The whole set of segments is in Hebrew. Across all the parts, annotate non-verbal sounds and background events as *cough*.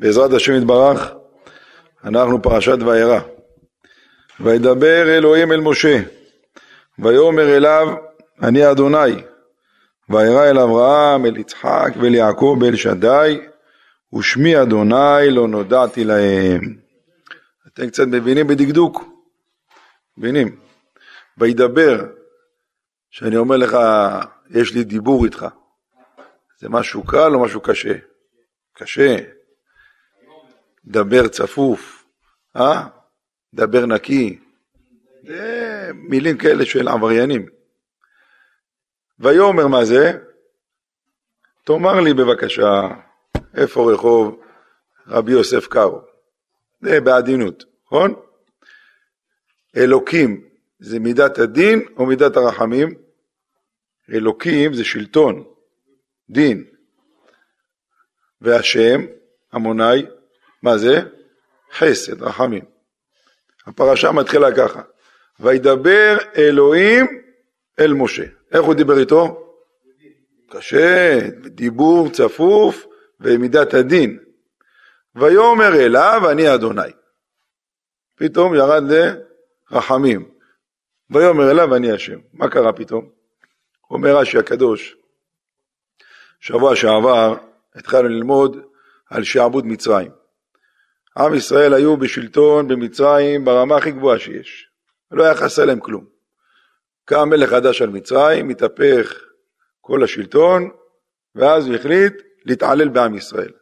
בעזרת השם יתברך, אנחנו פרשת וירא. וידבר אלוהים אל משה, ויאמר אליו, אני אדוני. וירא אל אברהם, אל יצחק ואל יעקב ואל שדי, ושמי אדוני לא נודעתי להם. אתם קצת מבינים בדקדוק? מבינים? וידבר, שאני אומר לך, יש לי דיבור איתך. זה משהו קל או משהו קשה? קשה. דבר צפוף, אה? דבר נקי. זה מילים כאלה של עבריינים. ויאמר מה זה? תאמר לי בבקשה, איפה רחוב רבי יוסף קארו? זה בעדינות, נכון? אלוקים זה מידת הדין או מידת הרחמים? אלוקים זה שלטון, דין. והשם, המוני, מה זה? חסד, רחמים. הפרשה מתחילה ככה, וידבר אלוהים אל משה. איך הוא דיבר איתו? קשה, דיבור צפוף ומידת הדין. ויאמר אליו אני אדוני. פתאום ירד לרחמים. ויאמר אליו אני השם. מה קרה פתאום? אומר רש"י הקדוש, שבוע שעבר התחלנו ללמוד על שעבוד מצרים. עם ישראל היו בשלטון במצרים ברמה הכי גבוהה שיש. לא היה חסר להם כלום. קם מלך חדש על מצרים, מתהפך כל השלטון, ואז הוא החליט להתעלל בעם ישראל.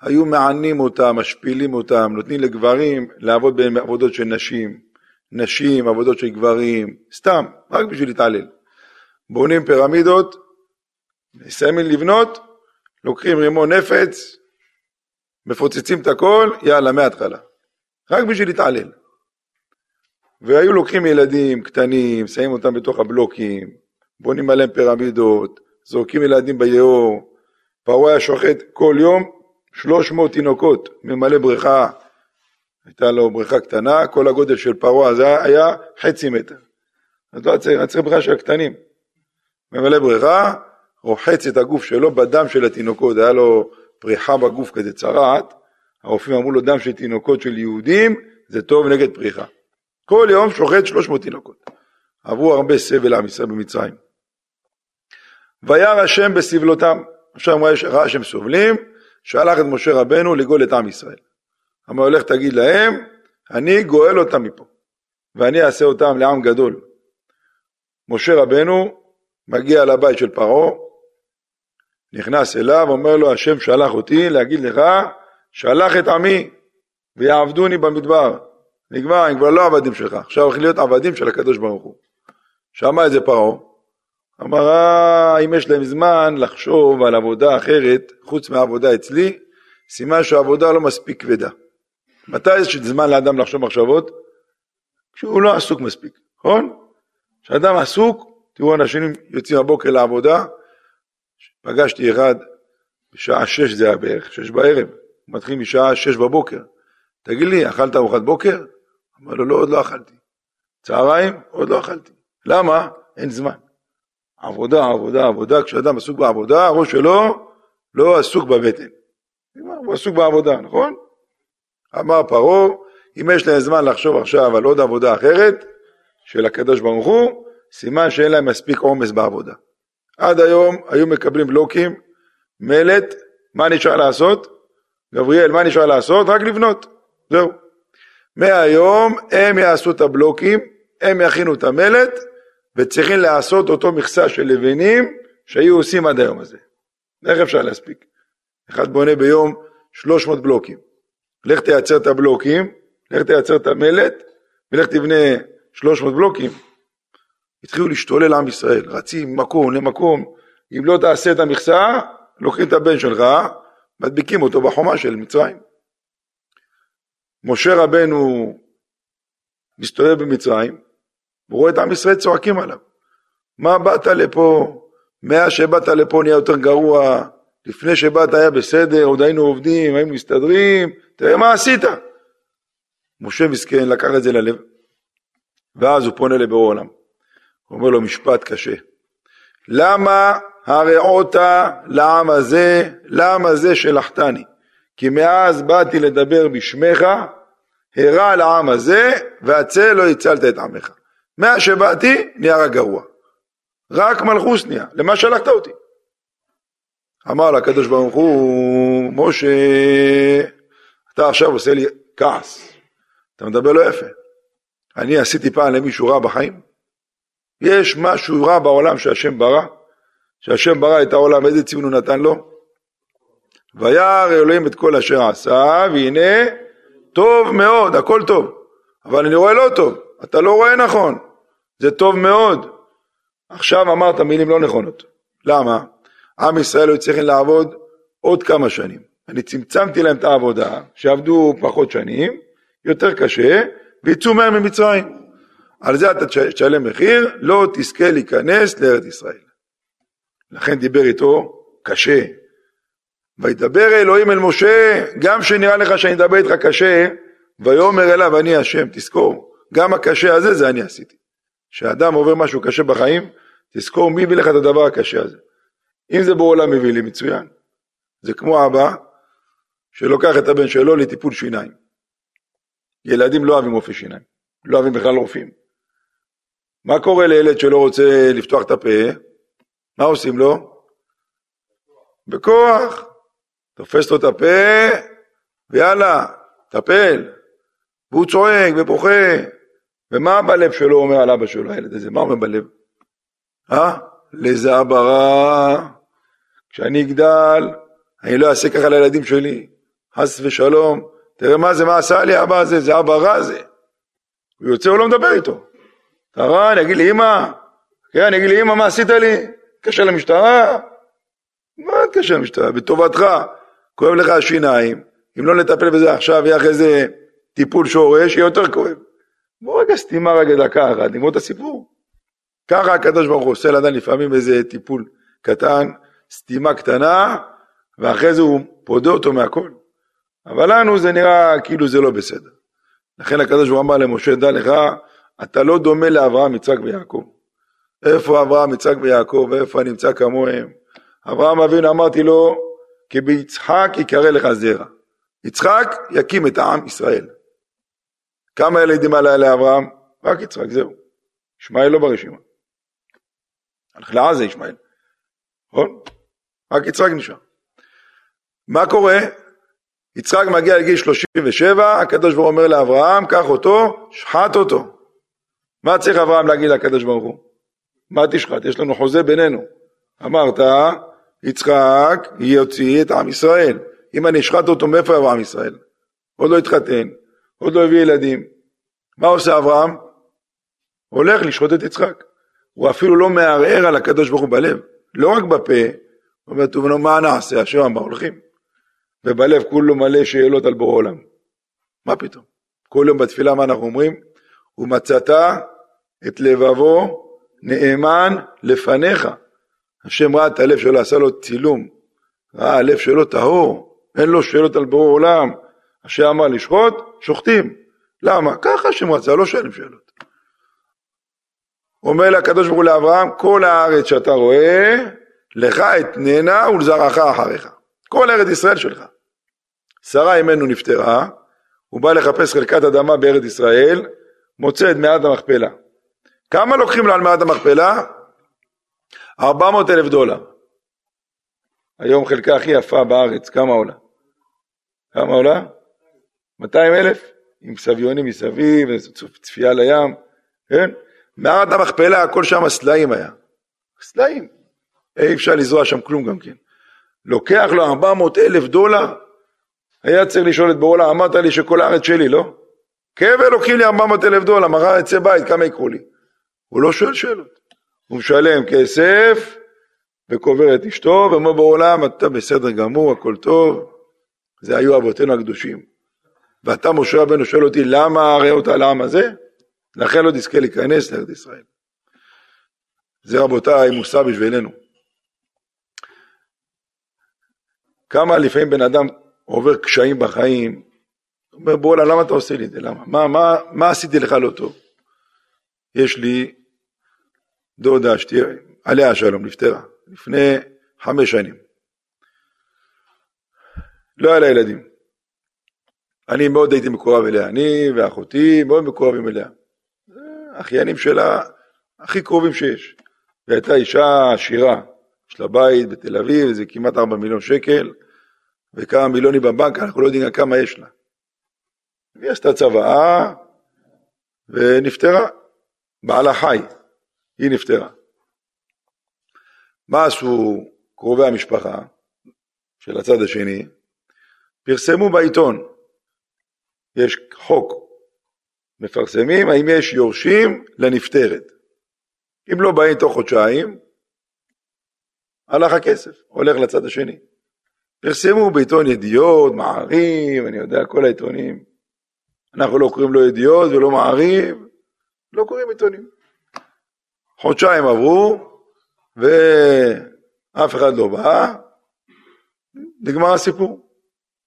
היו מענים אותם, משפילים אותם, נותנים לגברים לעבוד בעבודות של נשים, נשים, עבודות של גברים, סתם, רק בשביל להתעלל. בונים פירמידות, מסיימים לבנות, לוקחים רימון נפץ, מפוצצים את הכל, יאללה, מההתחלה. רק בשביל להתעלל. והיו לוקחים ילדים קטנים, שמים אותם בתוך הבלוקים, בונים עליהם פירמידות, זורקים ילדים ביאור. פרעה היה שוחט כל יום 300 תינוקות, ממלא בריכה, הייתה לו בריכה קטנה, כל הגודל של פרעה הזה היה חצי מטר. אז לא היה צריך בריכה של הקטנים. ממלא בריכה, רוחץ את הגוף שלו בדם של התינוקות, היה לו פריחה בגוף כזה צרעת, הרופאים אמרו לו דם של תינוקות של יהודים זה טוב נגד פריחה. כל יום שוחט 300 תינוקות. עברו הרבה סבל לעם ישראל במצרים. וירא השם בסבלותם. עכשיו ראה שהם סובלים, שלח את משה רבנו לגאול את עם ישראל. אמר הולך תגיד להם, אני גואל אותם מפה, ואני אעשה אותם לעם גדול. משה רבנו מגיע לבית של פרעה, נכנס אליו, אומר לו, השם שלח אותי להגיד לך, שלח את עמי ויעבדוני במדבר. נגמר, הם כבר לא עבדים שלך, עכשיו הולכים להיות עבדים של הקדוש ברוך הוא. שמע את זה פרעה, אמר, אה, אם יש להם זמן לחשוב על עבודה אחרת, חוץ מהעבודה אצלי, סימן שהעבודה לא מספיק כבדה. מתי יש זמן לאדם לחשוב מחשבות? כשהוא לא עסוק מספיק, נכון? כשאדם עסוק, תראו אנשים יוצאים הבוקר לעבודה, פגשתי אחד בשעה שש זה היה בערך, שש בערב, מתחיל משעה שש בבוקר. תגיד לי, אכלת ארוחת בוקר? אמר לו, לא, עוד לא אכלתי. צהריים? עוד לא אכלתי. למה? אין זמן. עבודה, עבודה, עבודה, כשאדם עסוק בעבודה, הראש שלו לא עסוק בבטן. הוא עסוק בעבודה, נכון? אמר פרעה, אם יש להם זמן לחשוב עכשיו על עוד עבודה אחרת של הקדוש ברוך הוא, סימן שאין להם מספיק עומס בעבודה. עד היום היו מקבלים בלוקים, מלט, מה נשאר לעשות? גבריאל, מה נשאר לעשות? רק לבנות, זהו. מהיום הם יעשו את הבלוקים, הם יכינו את המלט, וצריכים לעשות אותו מכסה של לבנים שהיו עושים עד היום הזה. איך אפשר להספיק? אחד בונה ביום 300 בלוקים. לך תייצר את הבלוקים, לך תייצר את המלט, ולך תבנה 300 בלוקים. התחילו להשתולל עם ישראל, רצים ממקום למקום, אם לא תעשה את המכסה, לוקחים את הבן שלך, מדביקים אותו בחומה של מצרים. משה רבנו מסתובב במצרים, הוא רואה את עם ישראל צועקים עליו. מה באת לפה? מאז שבאת לפה נהיה יותר גרוע, לפני שבאת היה בסדר, עוד היינו עובדים, היינו מסתדרים, תראה מה עשית. משה מסכן לקח את זה ללב, ואז הוא פונה לבורא עולם. הוא אומר לו משפט קשה. למה הרעות לעם הזה, למה זה שלחתני? כי מאז באתי לדבר בשמך, הרע לעם הזה, והצל לא הצלת את עמך. מאז שבאתי, נהיה רק גרוע. רק מלכוס נהיה, למה שלחת אותי? אמר לה הקדוש ברוך הוא, משה, אתה עכשיו עושה לי כעס, אתה מדבר לא יפה. אני עשיתי פעם למישהו רע בחיים? יש משהו רע בעולם שהשם ברא? שהשם ברא את העולם, איזה ציון הוא נתן לו? וירא אלוהים את כל אשר עשה, והנה טוב מאוד, הכל טוב. אבל אני רואה לא טוב, אתה לא רואה נכון, זה טוב מאוד. עכשיו אמרת מילים לא נכונות. למה? עם ישראל היו צריכים לעבוד עוד כמה שנים. אני צמצמתי להם את העבודה, שעבדו פחות שנים, יותר קשה, ויצאו מהם ממצרים. על זה אתה תשלם מחיר, לא תזכה להיכנס לארץ ישראל. לכן דיבר איתו קשה. וידבר אלוהים אל משה, גם שנראה לך שאני אדבר איתך קשה, ויאמר אליו אני השם, תזכור, גם הקשה הזה זה אני עשיתי. כשאדם עובר משהו קשה בחיים, תזכור מי הביא לך את הדבר הקשה הזה. אם זה בעולם מביא לי, מצוין. זה כמו אבא שלוקח את הבן שלו לטיפול שיניים. ילדים לא אוהבים רופאי שיניים, לא אוהבים בכלל רופאים. מה קורה לילד שלא רוצה לפתוח את הפה? מה עושים לו? בכוח. תופס לו את הפה, ויאללה, טפל. והוא צועק ובוכה. ומה בלב שלו אומר על אבא שלו, הילד הזה? מה אומר בלב? אה? לזה אבא רע. כשאני אגדל, אני לא אעשה ככה לילדים שלי. חס ושלום. תראה מה זה, מה עשה לי אבא הזה, זה אבא רע זה. הוא יוצא, הוא לא מדבר איתו. רע, אני אגיד לאמא, כן, אני אגיד לאמא, מה עשית לי? תתקשר למשטרה? מה תתקשר למשטרה? בטובתך, כואב לך השיניים, אם לא נטפל בזה עכשיו, יהיה אחרי זה טיפול שורש, יהיה יותר כואב. בוא רגע סתימה רגע דקה אחת, נגמור את הסיפור. ככה הקדוש ברוך הוא עושה לאדם לפעמים איזה טיפול קטן, סתימה קטנה, ואחרי זה הוא פודה אותו מהכל. אבל לנו זה נראה כאילו זה לא בסדר. לכן הקדוש ברוך הוא אמר למשה, דע לך, אתה לא דומה לאברהם, יצחק ויעקב. איפה אברהם, יצחק ויעקב, ואיפה נמצא כמוהם? אברהם אבינו אמרתי לו, כי ביצחק יקרא לך זרע. יצחק יקים את העם ישראל. כמה ילדים עלה לאברהם? רק יצחק, זהו. ישמעאל לא ברשימה. הלך לעזה ישמעאל. נכון? רק יצחק נשאר. מה קורה? יצחק מגיע לגיל 37, הקדוש ברוך הוא אומר לאברהם, קח אותו, שחט אותו. מה צריך אברהם להגיד לקדוש ברוך הוא? מה תשחט? יש לנו חוזה בינינו. אמרת, יצחק יוציא את עם ישראל. אם אני אשחט אותו, מאיפה יבוא עם ישראל? עוד לא התחתן, עוד לא הביא ילדים. מה עושה אברהם? הולך לשחוט את יצחק. הוא אפילו לא מערער על הקדוש ברוך הוא בלב, לא רק בפה, הוא אומר, טוב, מה נעשה? השם אמר, הולכים. ובלב כולו מלא שאלות על בורא עולם. מה פתאום? כל יום בתפילה מה אנחנו אומרים? ומצאת את לבבו נאמן לפניך. השם ראה את הלב שלו, עשה לו צילום. ראה הלב שלו טהור, אין לו שאלות על בורא עולם. השם אמר לשחוט, שוחטים. למה? ככה השם רצה, לא שואלים שאלות. אומר לקדוש ברוך הוא לאברהם, כל הארץ שאתה רואה, לך אתננה ולזרעך אחריך. כל ארץ ישראל שלך. שרה אמנו נפטרה, הוא בא לחפש חלקת אדמה בארץ ישראל, מוצא את מעט המכפלה. כמה לוקחים לו על מעט המכפלה? 400 אלף דולר. היום חלקה הכי יפה בארץ, כמה עולה? כמה עולה? 200 אלף? עם סביונים מסביב, צפייה לים, כן? מערת המכפלה, הכל שם סלעים היה. סלעים. אי אפשר לזרוע שם כלום גם כן. לוקח לו 400 אלף דולר, היה צריך לשאול את בעולם, אמרת לי שכל הארץ שלי, לא? קבר לוקחים לי 400 אלף דולר, מחר יצא בית, כמה יקחו לי? הוא לא שואל שאלות. הוא משלם כסף וקובר את אשתו, ואומר בעולם, אתה בסדר גמור, הכל טוב. זה היו אבותינו הקדושים. ואתה, משה רבנו, שואל אותי, למה הרי אותה לעם הזה? לכן לא תזכה להיכנס לארץ ישראל. זה רבותיי מושא בשבילנו. כמה לפעמים בן אדם עובר קשיים בחיים, אומר בוא'לה למה אתה עושה לי את זה, למה, מה, מה, מה עשיתי לך לא טוב? יש לי דודה שתהיה, עליה השלום, נפטרה, לפני חמש שנים. לא היה לה ילדים. אני מאוד הייתי מקורב אליה, אני ואחותי מאוד מקורבים אליה. אחיינים שלה הכי קרובים שיש. היא הייתה אישה עשירה, יש לה בית בתל אביב, זה כמעט 4 מיליון שקל, וכמה מיליונים בבנק, אנחנו לא יודעים כמה יש לה. היא עשתה צוואה ונפטרה. בעלה חי, היא נפטרה. מה עשו קרובי המשפחה של הצד השני? פרסמו בעיתון, יש חוק, מפרסמים האם יש יורשים לנפטרת. אם לא באים תוך חודשיים, הלך הכסף, הולך לצד השני. פרסמו בעיתון ידיעות, מעריב, אני יודע, כל העיתונים. אנחנו לא קוראים לו ידיעות ולא מעריב, לא קוראים עיתונים. חודשיים עברו, ואף אחד לא בא, נגמר הסיפור.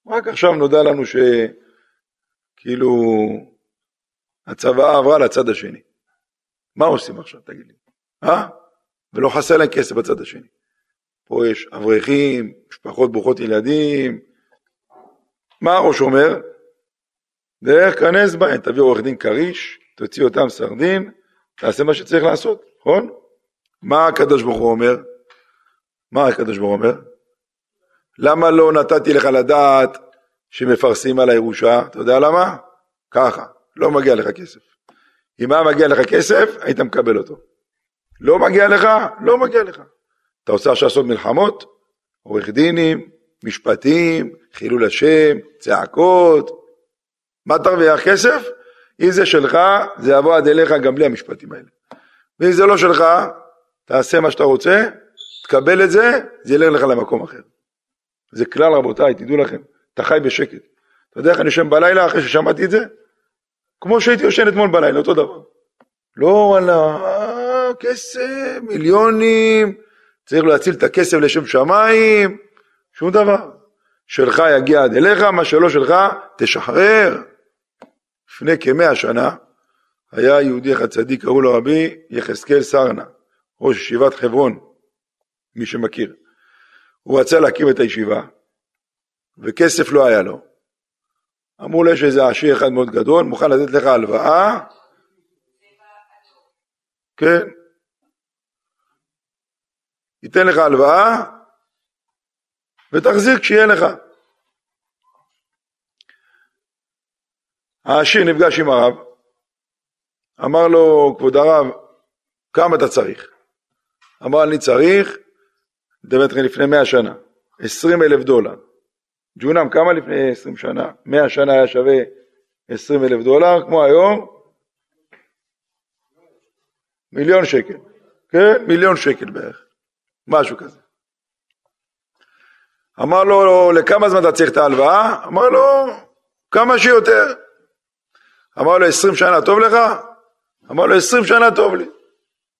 רק עכשיו נודע לנו שכאילו הצוואה עברה לצד השני. מה עושים עכשיו, תגיד לי? אה? ולא חסר להם כסף בצד השני. פה יש אברכים, משפחות ברוכות ילדים. מה הראש אומר? דרך כנס בהן, תביא עורך דין כריש, תוציא אותם סרדין, תעשה מה שצריך לעשות, נכון? מה הקדוש ברוך הוא אומר? מה הקדוש ברוך הוא אומר? למה לא נתתי לך לדעת שמפרסים על הירושה? אתה יודע למה? ככה, לא מגיע לך כסף. אם היה מגיע לך כסף, היית מקבל אותו. לא מגיע לך, לא מגיע לך. אתה רוצה עכשיו לעשות מלחמות? עורך דינים, משפטים, חילול השם, צעקות. מה תרוויח כסף? אם זה שלך, זה יבוא עד אליך גם בלי המשפטים האלה. ואם זה לא שלך, תעשה מה שאתה רוצה, תקבל את זה, זה ילך לך למקום אחר. זה כלל רבותיי, תדעו לכם, אתה חי בשקט. אתה יודע איך אני יושן בלילה אחרי ששמעתי את זה? כמו שהייתי יושן אתמול בלילה, אותו דבר. לא וואלה, כסף, מיליונים, צריך להציל את הכסף לשם שמיים, שום דבר. שלך יגיע עד אליך, מה שלא שלך, תשחרר. לפני כמאה שנה היה יהודי אחד צדיק, קראו לו רבי יחזקאל סרנה, ראש ישיבת חברון, מי שמכיר. הוא רצה להקים את הישיבה, וכסף לא היה לו. אמרו לו, יש איזה עשיר אחד מאוד גדול, מוכן לתת לך הלוואה. כן. ייתן לך הלוואה, ותחזיר כשיהיה לך. העשיר נפגש עם הרב, אמר לו, כבוד הרב, כמה אתה צריך? אמר, אני צריך, מדבר איתכם לפני מאה שנה, עשרים אלף דולר. ג'ונם, כמה לפני עשרים שנה? מאה שנה היה שווה עשרים אלף דולר, כמו היום, מיליון שקל. כן, מיליון שקל בערך, משהו כזה. אמר לו, לכמה זמן אתה צריך את ההלוואה? אמר לו, כמה שיותר. אמר לו, עשרים שנה טוב לך? אמר לו, עשרים שנה טוב לי.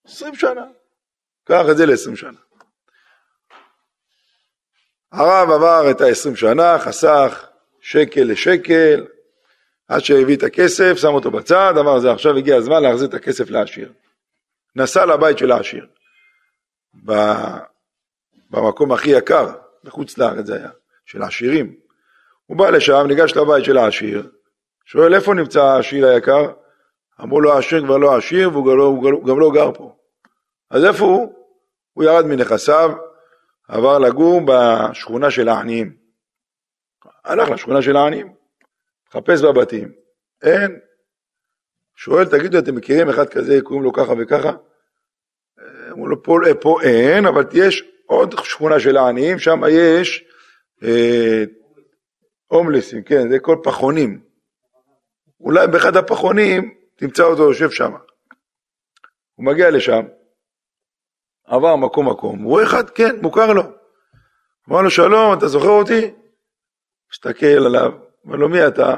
עשרים שנה. קח את זה לעשרים שנה. הרב עבר את העשרים שנה, חסך שקל לשקל, עד שהביא את הכסף, שם אותו בצד, אמר, זה עכשיו הגיע הזמן להחזיר את הכסף לעשיר. נסע לבית של העשיר, במקום הכי יקר, בחוץ לארץ זה היה, של העשירים. הוא בא לשם, ניגש לבית של העשיר, שואל איפה נמצא העשיר היקר? אמרו לו העשיר כבר לא עשיר והוא גם לא, גם לא גר פה. אז איפה הוא? הוא ירד מנכסיו, עבר לגור בשכונה של העניים. הלך לשכונה של העניים, מחפש בבתים, אין. שואל, תגידו, אתם מכירים אחד כזה, קוראים לו ככה וככה? אמרו לו, פה, פה אין, אבל יש עוד שכונה של העניים, שם יש אה, הומלסים, כן, זה כל פחונים. אולי באחד הפחונים תמצא אותו יושב שם. הוא מגיע לשם, עבר מקום מקום, הוא רואה אחד, כן, מוכר לו. אמר לו, שלום, אתה זוכר אותי? מסתכל עליו, אומר לו, מי אתה?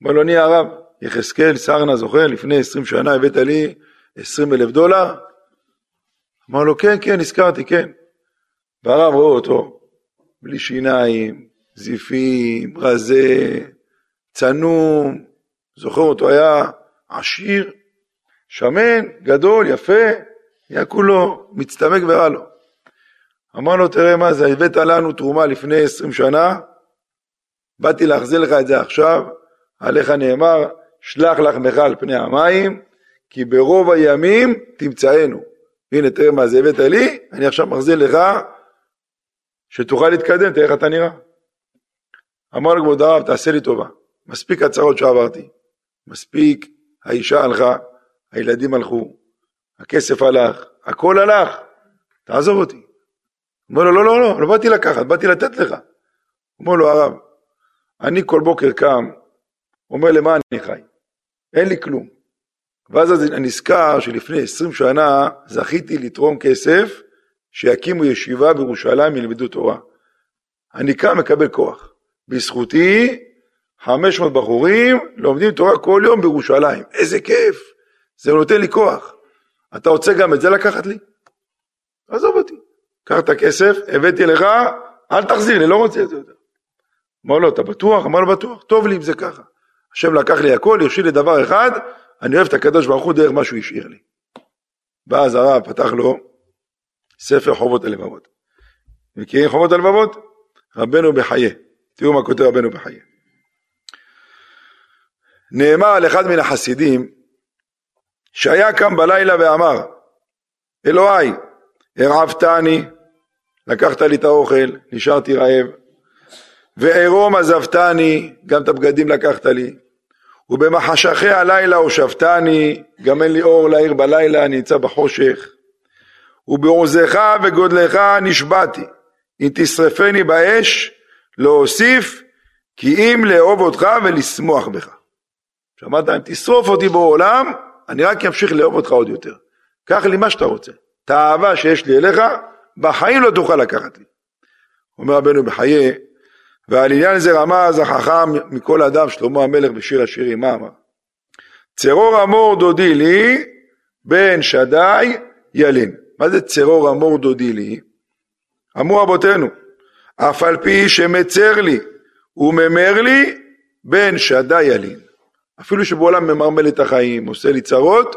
אומר לו, אני הרב, יחזקאל סרנה, זוכר? לפני עשרים שנה הבאת לי עשרים אלף דולר? אמר לו, כן, כן, הזכרתי, כן. והרב רואה אותו, בלי שיניים, זיפים, רזה, צנום, זוכר אותו, היה עשיר, שמן, גדול, יפה, היה כולו מצטמק ורע לו. אמר לו, תראה מה זה, הבאת לנו תרומה לפני עשרים שנה, באתי להחזיר לך את זה עכשיו, עליך נאמר, שלח לחמך על פני המים, כי ברוב הימים תמצאנו. הנה תראה מה זה הבאת לי, אני עכשיו מחזיר לך, שתוכל להתקדם, תראה איך אתה נראה. אמר לו כבוד הרב, תעשה לי טובה, מספיק הצהרות שעברתי, מספיק, האישה הלכה, הילדים הלכו, הכסף הלך, הכל הלך, תעזוב אותי. אומר לו, לא, לא, לא, לא באתי לקחת, באתי לתת לך. אומר לו הרב, אני כל בוקר קם, אומר למה אני חי? אין לי כלום. ואז אני נזכר שלפני עשרים שנה זכיתי לתרום כסף שיקימו ישיבה בירושלים ילמדו תורה. אני קם מקבל כוח. בזכותי 500 בחורים לומדים תורה כל יום בירושלים. איזה כיף, זה נותן לי כוח. אתה רוצה גם את זה לקחת לי? עזוב אותי. קח את הכסף, הבאתי לך, אל תחזיר לי, לא רוצה את זה יותר. אמר לו, אתה בטוח? אמר לו, בטוח. טוב לי אם זה ככה. השם לקח לי הכל, הרשי לי דבר אחד, אני אוהב את הקדוש ברוך הוא דרך מה שהוא השאיר לי. ואז הרב פתח לו ספר חובות הלבבות. מכירים חובות הלבבות? רבנו בחיי. תראו מה כותב רבנו בחיי. נאמר על אחד מן החסידים שהיה קם בלילה ואמר אלוהי הרעבתני לקחת לי את האוכל נשארתי רעב וערום עזבתני גם את הבגדים לקחת לי ובמחשכי הלילה הושבתני גם אין לי אור לעיר בלילה אני נמצא בחושך ובעוזך וגודלך נשבעתי אם תשרפני באש להוסיף כי אם לאהוב אותך ולשמוח בך. שמעת, אם תשרוף אותי בעולם, אני רק אמשיך לאהוב אותך עוד יותר. קח לי מה שאתה רוצה. את האהבה שיש לי אליך, בחיים לא תוכל לקחת לי. אומר רבנו בחיי, ועל עניין זה רמז החכם מכל אדם שלמה המלך בשיר השירים, מה אמר? צרור אמור דודי לי, בן שדי ילין. מה זה צרור אמור דודי לי? אמרו רבותינו, אף על פי שמצר לי וממר לי, בן שדי ילין. אפילו שבעולם ממרמל את החיים, עושה לי צרות,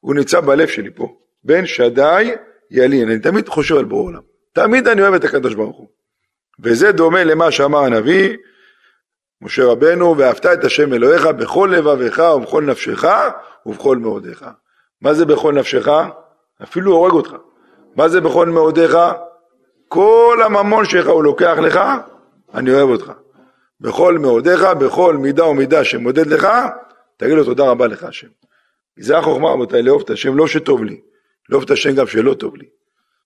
הוא נמצא בלב שלי פה. בן שדי ילין. אני תמיד חושב על בורא עולם. תמיד אני אוהב את הקדוש ברוך הוא. וזה דומה למה שאמר הנביא, משה רבנו, ואהבת את השם אלוהיך בכל לבביך ובכל נפשך ובכל מאודיך. מה זה בכל נפשך? אפילו הורג אותך. מה זה בכל מאודיך? כל הממון שלך הוא לוקח לך, אני אוהב אותך. בכל מאודיך, בכל מידה ומידה שמודד לך, תגיד לו תודה רבה לך השם. זה החוכמה רבותיי, לאהוב את השם, לא שטוב לי, לאהוב את השם גם שלא טוב לי.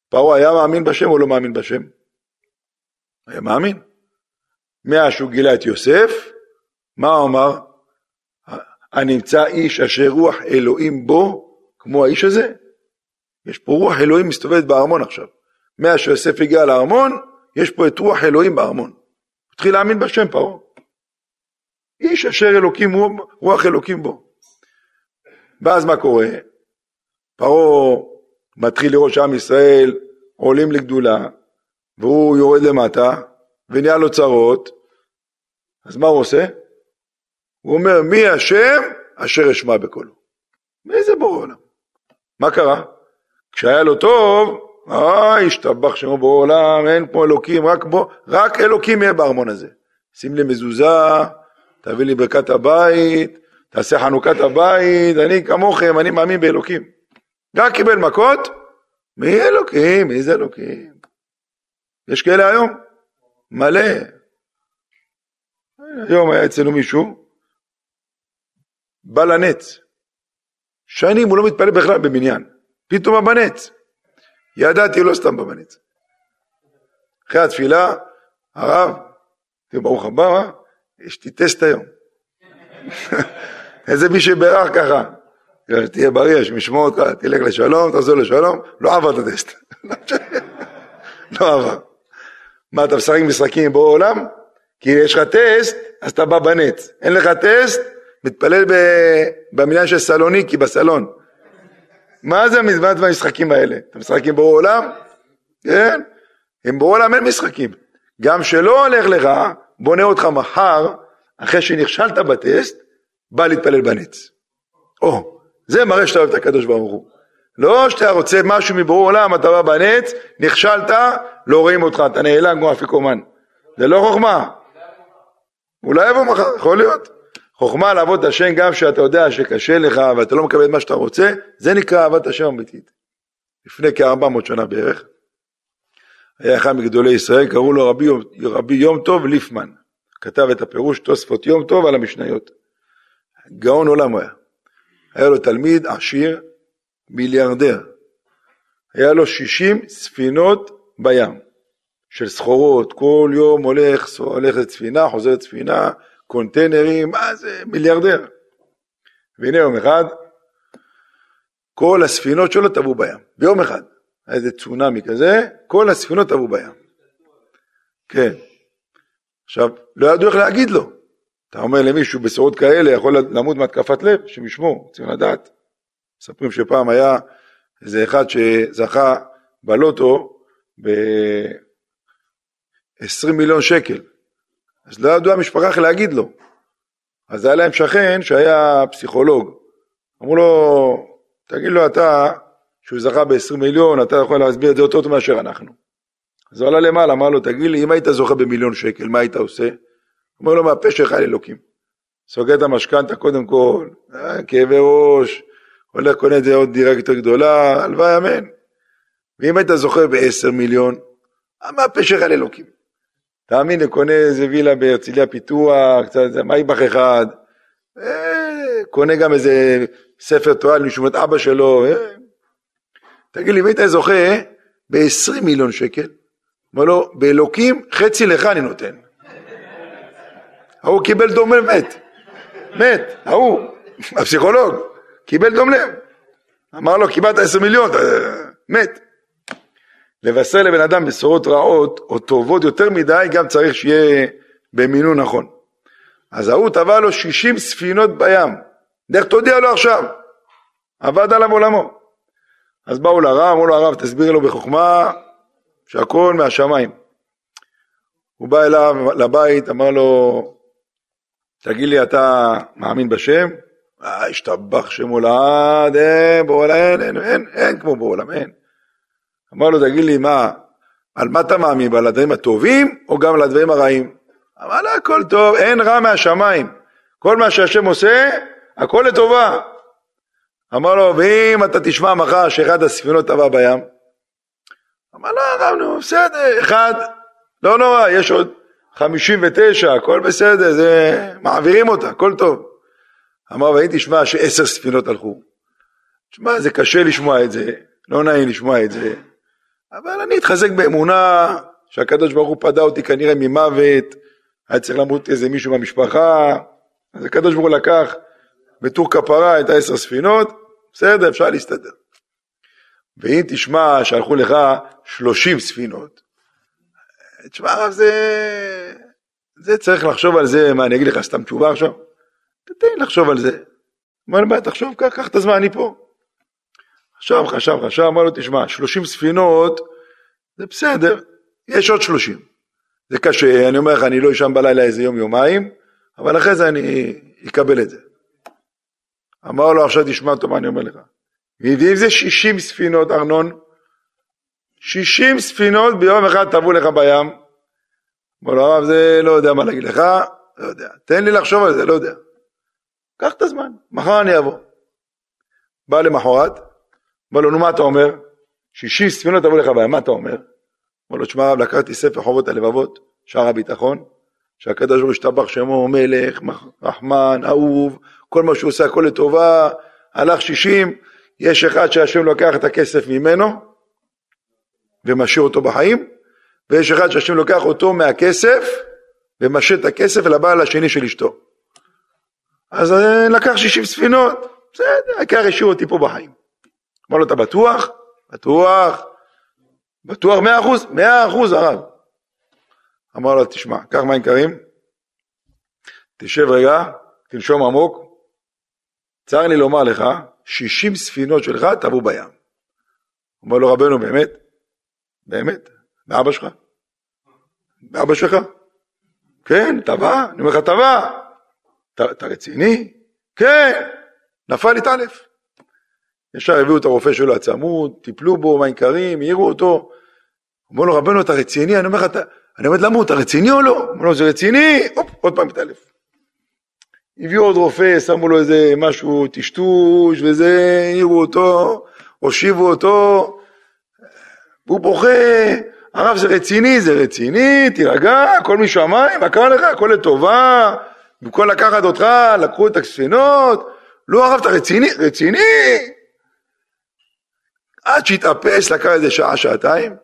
פרעה היה מאמין בשם או לא מאמין בשם? היה מאמין. מאז שהוא גילה את יוסף, מה הוא אמר? הנמצא איש אשר רוח אלוהים בו, כמו האיש הזה? יש פה רוח אלוהים מסתובבת בארמון עכשיו. מאז שיוסף הגיע לארמון, יש פה את רוח אלוהים בארמון. התחיל להאמין בשם פרעה. איש אשר אלוקים הוא, רוח אלוקים בו. ואז מה קורה? פרעה מתחיל לראות שעם ישראל עולים לגדולה, והוא יורד למטה, ונהיה לו צרות, אז מה הוא עושה? הוא אומר, מי השם אשר אשמע בקולו. מי זה בורא עולם? מה קרה? כשהיה לו טוב, אוי, השתבח שמו בעולם, אין פה אלוקים, רק בו, רק אלוקים יהיה בארמון הזה. שים לי מזוזה, תביא לי ברכת הבית, תעשה חנוכת הבית, אני כמוכם, אני מאמין באלוקים. רק קיבל מכות, מי אלוקים? מי זה אלוקים? יש כאלה היום? מלא. היום היה אצלנו מישהו, בא לנץ. שנים הוא לא מתפלל בכלל במניין. פתאום הבנץ. ידעתי לא סתם במנץ. אחרי התפילה, הרב, תראו ברוך הבא, יש לי טסט היום. *laughs* איזה מי שברך ככה, תהיה בריא, השם ישמור אותך, תלך לשלום, תחזור לשלום, לא עבר את הטסט. *laughs* לא עבר. מה, אתה משחק משחקים בורא עולם? כי יש לך טסט, אז אתה בא בנץ. אין לך טסט, מתפלל במניין של סלוניקי, בסלון. מה זה המזמן והמשחקים האלה? אתה משחק עם בורא עולם? כן? עם בורא עולם אין משחקים. גם שלא הולך לך, בונה אותך מחר, אחרי שנכשלת בטסט, בא להתפלל בנץ. או, זה מראה שאתה אוהב את הקדוש ברוך הוא. לא שאתה רוצה משהו מבורא עולם, אתה בא בנץ, נכשלת, לא רואים אותך, אתה נעלם כמו אפיקומן. זה לא חוכמה. אולי יבוא מחר, יכול להיות. חוכמה לעבוד את השם גם כשאתה יודע שקשה לך ואתה לא מקבל את מה שאתה רוצה, זה נקרא אהבת השם אמיתית. לפני כ-400 שנה בערך, היה אחד מגדולי ישראל, קראו לו רבי, רבי יום טוב ליפמן. כתב את הפירוש תוספות יום טוב על המשניות. גאון עולם היה. היה לו תלמיד עשיר, מיליארדר. היה לו 60 ספינות בים, של סחורות, כל יום הולך, הולכת ספינה, חוזרת ספינה, קונטיינרים, מה זה, מיליארדר. והנה יום אחד, כל הספינות שלו טבעו בים, ביום אחד. היה איזה צונאמי כזה, כל הספינות טבעו בים. כן. עכשיו, לא ידעו איך להגיד לו. אתה אומר למישהו בשורות כאלה יכול למות מהתקפת לב, שמשמור, צריכים לדעת. מספרים שפעם היה איזה אחד שזכה בלוטו ב-20 מיליון שקל. אז לא ידעו המשפחה איך להגיד לו. אז היה להם שכן שהיה פסיכולוג. אמרו לו, תגיד לו אתה, שהוא זכה ב-20 מיליון, אתה יכול להסביר את זה יותר טוב מאשר אנחנו. אז הוא עלה למעלה, אמר לו, תגיד לי, אם היית זוכה במיליון שקל, מה היית עושה? אומר לו, מהפה שלך אל אלוקים. סוגר את המשכנתה קודם כל, אה, כאבי ראש, הולך קונה את זה עוד דירה יותר גדולה, הלוואי אמן. ואם היית זוכה ב-10 מיליון, מהפה שלך אל אלוקים. תאמין לי, קונה איזה וילה בהרצליה פיתוח, קצת איזה מייבך אחד, אה, קונה גם איזה ספר תורה לנשומת אבא שלו, אה. תגיד לי, אם היית זוכה ב-20 מיליון שקל, אומר לו, באלוקים חצי לך אני נותן. ההוא קיבל דום לב מת, מת, ההוא, הפסיכולוג, קיבל דום לב. אמר לו, קיבלת עשר מיליון, מת. לבשר לבן אדם בשורות רעות או טובות יותר מדי, גם צריך שיהיה במינון נכון. אז ההוא טבע לו שישים ספינות בים, לך תודיע לו עכשיו, עבד עליו עולמו. אז באו לרב, אמרו לו הרב, תסביר לו בחוכמה שהכל מהשמיים. הוא בא אליו לבית, אמר לו, תגיד לי, אתה מאמין בשם? אה, השתבח שמו לעד, אין, בעולם, אין, אין, אין, אין כמו בעולם, אין. אמר לו, תגיד לי, מה, על מה אתה מאמין? על הדברים הטובים או גם על הדברים הרעים? אמר לו, הכל טוב, אין רע מהשמיים. כל מה שהשם עושה, הכל לטובה. אמר לו, ואם אתה תשמע מחר שאחד הספינות טבע בים? אמר לו, הרב, נו, בסדר, אחד, לא נורא, יש עוד חמישים ותשע, הכל בסדר, זה, מעבירים אותה, הכל טוב. אמר, ואם תשמע שעשר ספינות הלכו. תשמע, זה קשה לשמוע את זה, לא נעים לשמוע את זה, אבל אני אתחזק באמונה שהקדוש ברוך הוא פדה אותי כנראה ממוות, היה צריך למות איזה מישהו מהמשפחה, אז הקדוש ברוך הוא לקח בטור כפרה את העשר ספינות, בסדר, אפשר להסתדר. ואם תשמע שהלכו לך שלושים ספינות, תשמע הרב זה, זה צריך לחשוב על זה, מה אני אגיד לך סתם תשובה עכשיו? תתן לחשוב על זה. לי, תחשוב, קח, קח את הזמן, אני פה. חשב, חשב, חשב, אמר לו, תשמע, שלושים ספינות, זה בסדר, יש עוד שלושים. זה קשה, אני אומר לך, אני לא אשם בלילה איזה יום, יומיים, אבל אחרי זה אני אקבל את זה. אמר לו, עכשיו תשמע טוב מה אני אומר לך. ואם זה שישים ספינות, ארנון, שישים ספינות ביום אחד טבעו לך בים. אמר לו, הרב, זה לא יודע מה להגיד לך, לא יודע. תן לי לחשוב על זה, לא יודע. קח את הזמן, מחר אני אבוא. בא למחרת, אמר לו, נו, מה אתה אומר? שישים ספינות טבעו לך בים, מה אתה אומר? אמר לו, תשמע הרב, לקחתי ספר חובות הלבבות, שער הביטחון, שהקדוש ברוך הוא השתבח שמו מלך, רחמן, אהוב, כל מה שהוא עושה הכל לטובה, הלך שישים, יש אחד שהשם לוקח את הכסף ממנו ומשאיר אותו בחיים, ויש אחד שהשם לוקח אותו מהכסף ומשאיר את הכסף לבעל השני של אשתו. אז אה, לקח שישים ספינות, בסדר, העיקר השאיר אותי פה בחיים. אמר לו, אתה בטוח? בטוח. בטוח מאה אחוז? מאה אחוז הרב. אמר לו, תשמע, קח מים קרים, תשב רגע, תנשום עמוק, צר לי לומר לך, שישים ספינות שלך טבעו בים. אומר לו רבנו, באמת? באמת? באבא שלך? באבא שלך? כן, טבע, אני אומר לך טבע. אתה רציני? כן, נפל התעלף. ישר הביאו את הרופא שלו הצמוד, טיפלו בו, מים קרים, העירו אותו. אומר לו, רבנו, אתה רציני? אני אומר לך, אני אומרת, למה הוא, אתה רציני או לא? הוא אומר, זה רציני, הופ, עוד פעם מתעלף. הביאו עוד רופא, שמו לו איזה משהו, טשטוש וזה, העירו אותו, הושיבו אותו, והוא בוכה, הרב זה רציני, זה רציני, תירגע, הכל משמיים, מה קרה לך, הכל לטובה, במקום לקחת אותך, לקחו את הספינות, לא הרב אתה רציני, רציני, עד שהתאפס לקח איזה שעה, שעתיים,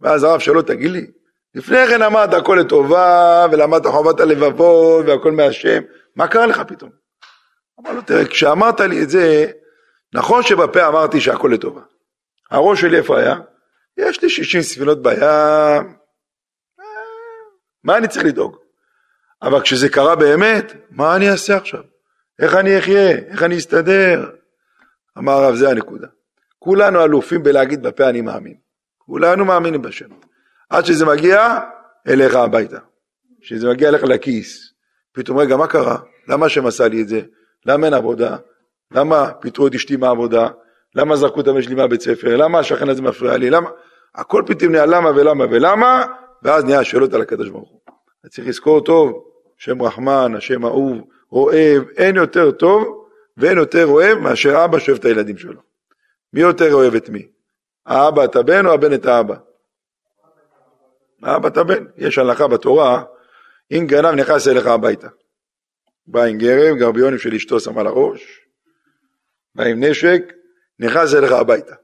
ואז הרב שאלו, תגיד לי, לפני כן אמרת הכל לטובה, ולמדת חובת הלבבות, והכל מהשם, מה קרה לך פתאום? אמר לו, תראה, כשאמרת לי את זה, נכון שבפה אמרתי שהכל לטובה. הראש שלי איפה היה? יש לי 60 ספינות בים, מה אני צריך לדאוג? אבל כשזה קרה באמת, מה אני אעשה עכשיו? איך אני אחיה? איך אני אסתדר? אמר הרב, זה הנקודה. כולנו אלופים בלהגיד בפה אני מאמין. כולנו מאמינים בשם. עד שזה מגיע אליך הביתה. כשזה מגיע אליך לכיס. פתאום, רגע, מה קרה? למה השם עשה לי את זה? למה אין עבודה? למה פיטרו את אשתי מהעבודה? למה זרקו את הבן שלי מהבית ספר? למה השכן הזה מפריע לי? למה? הכל פתאום נהיה למה ולמה ולמה, ואז נהיה השאלות על הקדוש ברוך הוא. צריך לזכור טוב, השם רחמן, השם אהוב, אוהב, אין יותר טוב ואין יותר אוהב מאשר אבא שאוהב את הילדים שלו. מי יותר אוהב את מי? האבא את הבן או הבן את האבא? האבא את הבן. יש הלכה בתורה, אם גנב נכנס אליך הביתה. בא עם גרב, גרביונים של אשתו שמה לראש, בא עם נשק, נכנס אליך הביתה.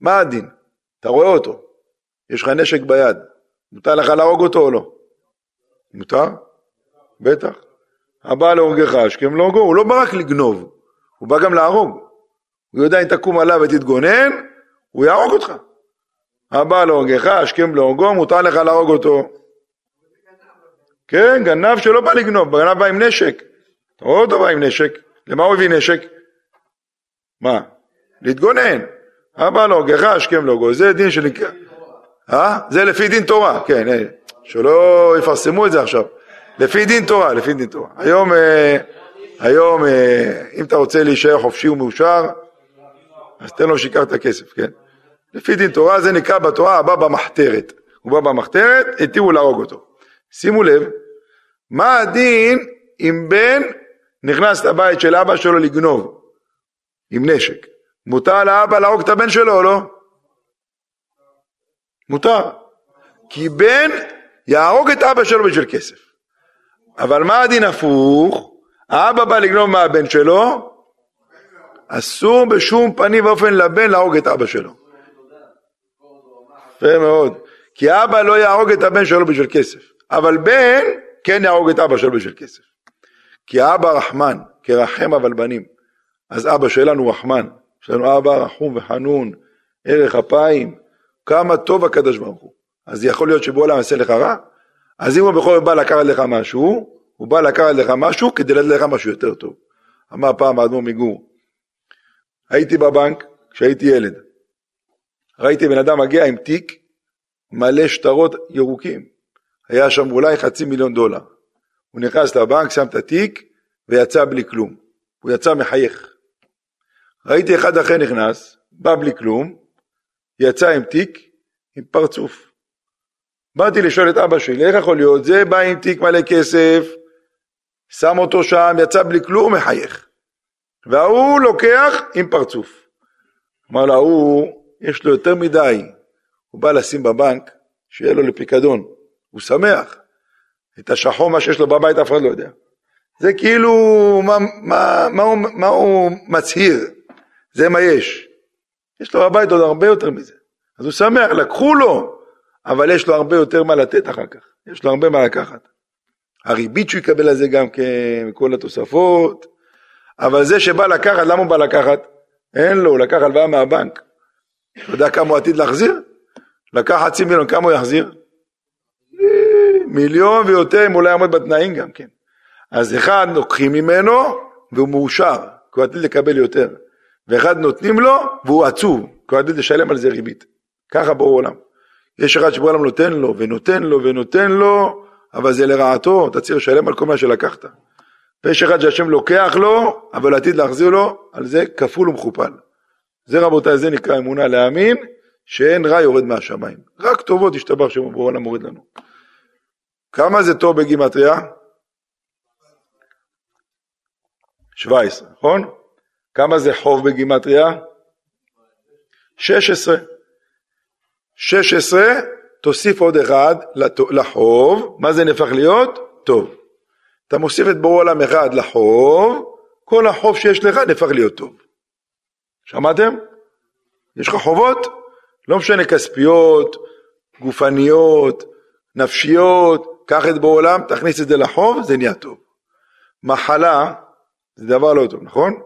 מה הדין? אתה רואה אותו, יש לך נשק ביד, מותר לך להרוג אותו או לא? מותר? בטח. הבא להורגך השכם להורגו, הוא לא בא רק לגנוב, הוא בא גם להרוג. הוא יודע אם תקום עליו ותתגונן, הוא יהרוג אותך. הבא להורגך השכם להורגו, מותר לך להרוג אותו. כן, גנב שלא בא לגנוב, גנב בא עם נשק. אתה רואה אותו בא עם נשק, למה הוא הביא נשק? מה? להתגונן. אבא להורגך השכם להורגו, זה דין של... אה? זה לפי דין תורה, כן, אה, שלא יפרסמו את זה עכשיו. לפי דין תורה, לפי דין תורה. היום, אה, היום אה, אם אתה רוצה להישאר חופשי ומאושר, אז תן לו שיקר את הכסף, כן? לפי דין תורה זה נקרא בתורה הבא במחתרת. הוא בא במחתרת, התירו להרוג אותו. שימו לב, מה הדין אם בן נכנס לבית של אבא שלו לגנוב עם נשק? מותר לאבא להרוג את הבן שלו או לא? מותר. כי בן יהרוג את אבא שלו בשביל כסף. אבל מה הדין הפוך? האבא בא לגנוב מהבן שלו, אסור בשום פנים ואופן לבן להרוג את אבא שלו. יפה מאוד. כי אבא לא יהרוג את הבן שלו בשביל כסף. אבל בן כן יהרוג את אבא שלו בשביל כסף. כי האבא רחמן, כרחם אבל בנים. אז אבא שלנו רחמן, יש לנו אבא רחום וחנון, ערך אפיים, כמה טוב הקדוש ברוך הוא. אז יכול להיות שבעולם יעשה לך רע? אז אם הוא בכל זאת בא לקחת לך משהו, הוא בא לקחת לך משהו כדי לתת לך משהו יותר טוב. אמר פעם האדמו"ר מגור, הייתי בבנק כשהייתי ילד, ראיתי בן אדם מגיע עם תיק מלא שטרות ירוקים, היה שם אולי חצי מיליון דולר. הוא נכנס לבנק, שם את התיק ויצא בלי כלום. הוא יצא מחייך. ראיתי אחד אחר נכנס, בא בלי כלום, יצא עם תיק, עם פרצוף. באתי לשאול את אבא שלי, איך יכול להיות? זה בא עם תיק מלא כסף, שם אותו שם, יצא בלי כלום, מחייך. וההוא לוקח עם פרצוף. אמר לו, ההוא, יש לו יותר מדי. הוא בא לשים בבנק, שיהיה לו לפיקדון. הוא שמח. את השחור, מה שיש לו בבית, אף אחד לא יודע. זה כאילו, מה, מה, מה, הוא, מה הוא מצהיר? זה מה יש. יש לו בבית עוד הרבה יותר מזה. אז הוא שמח, לקחו לו, אבל יש לו הרבה יותר מה לתת אחר כך. יש לו הרבה מה לקחת. הריבית שהוא יקבל על זה גם כן, כל התוספות, אבל זה שבא לקחת, למה הוא בא לקחת? אין לו, הוא לקח הלוואה מהבנק. אתה יודע כמה הוא עתיד להחזיר? לקח חצי מיליון, כמה הוא יחזיר? מיליון ויותר אם הוא לא יעמוד בתנאים גם כן. אז אחד לוקחים ממנו והוא מאושר, כי הוא עתיד לקבל יותר. ואחד נותנים לו והוא עצוב, כי הוא עתיד לשלם על זה ריבית. ככה ברור עולם. יש אחד שבעולם נותן לו ונותן לו ונותן לו, אבל זה לרעתו, אתה צריך לשלם על כל מה שלקחת. ויש אחד שהשם לוקח לו, אבל עתיד להחזיר לו, על זה כפול ומכופל. זה רבותיי, זה נקרא אמונה להאמין, שאין רע יורד מהשמיים. רק טובות ישתבח שם בעולם מוריד לנו. כמה זה טוב בגימטריה? 17, נכון? כמה זה חוב בגימטריה? 16. 16, תוסיף עוד אחד לחוב, מה זה נהפך להיות? טוב. אתה מוסיף את בורא עולם אחד לחוב, כל החוב שיש לך נהפך להיות טוב. שמעתם? יש לך חובות? לא משנה כספיות, גופניות, נפשיות, קח את בורא עולם, תכניס את זה לחוב, זה נהיה טוב. מחלה זה דבר לא טוב, נכון?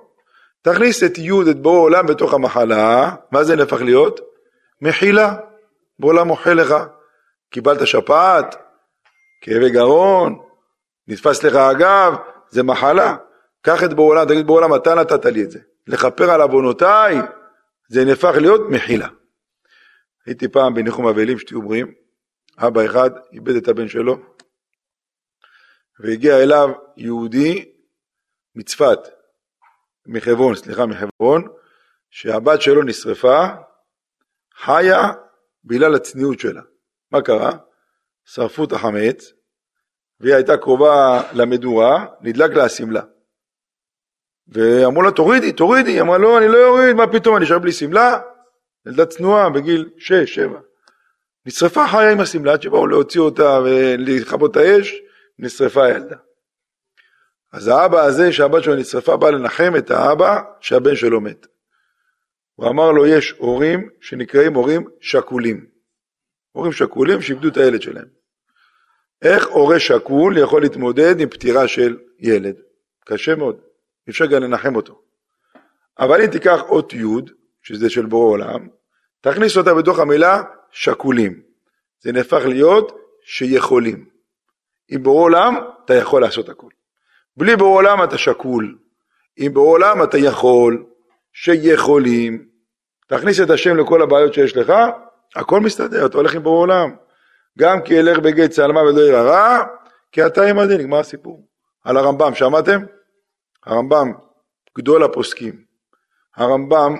תכניס את י' את בורא עולם בתוך המחלה, מה זה נהפך להיות? מחילה. בורא עולם מוחל לך. קיבלת שפעת, כאבי גרון, נתפס לך הגב, זה מחלה. קח את בורא עולם, תגיד בורא עולם, אתה נתת לי את זה. לכפר על עוונותיי, זה נהפך להיות מחילה. הייתי פעם בניחום אבלים, שתהיו בריאים, אבא אחד איבד את הבן שלו, והגיע אליו יהודי מצפת, מחברון, סליחה, מחברון, שהבת שלו נשרפה, חיה בגלל הצניעות שלה. מה קרה? שרפו את החמץ, והיא הייתה קרובה למדורה, נדלק לה השמלה. ואמרו לה, תורידי, תורידי. היא אמרה, לא, אני לא אוריד, מה פתאום, אני אשאר בלי שמלה? ילדה צנועה בגיל 6-7. נשרפה חיה עם השמלה, עד שבאו להוציא אותה ולכבות את האש, נשרפה הילדה. אז האבא הזה שהבת שלו נשרפה בא לנחם את האבא שהבן שלו מת. הוא אמר לו יש הורים שנקראים הורים שכולים. הורים שכולים שאיבדו את הילד שלהם. איך הורה שכול יכול להתמודד עם פטירה של ילד? קשה מאוד, אי אפשר גם לנחם אותו. אבל אם תיקח אות י', שזה של בורא עולם, תכניס אותה בתוך המילה שכולים. זה נהפך להיות שיכולים. עם בורא עולם אתה יכול לעשות הכל. בלי בורא עולם אתה שקול. עם בורא עולם אתה יכול, שיכולים. תכניס את השם לכל הבעיות שיש לך, הכל מסתדר, אתה הולך עם בורא עולם. גם כי ילך בגט צלמה ולא ירא רע, כי אתה עמדי, נגמר הסיפור. על הרמב"ם, שמעתם? הרמב"ם, גדול הפוסקים. הרמב"ם,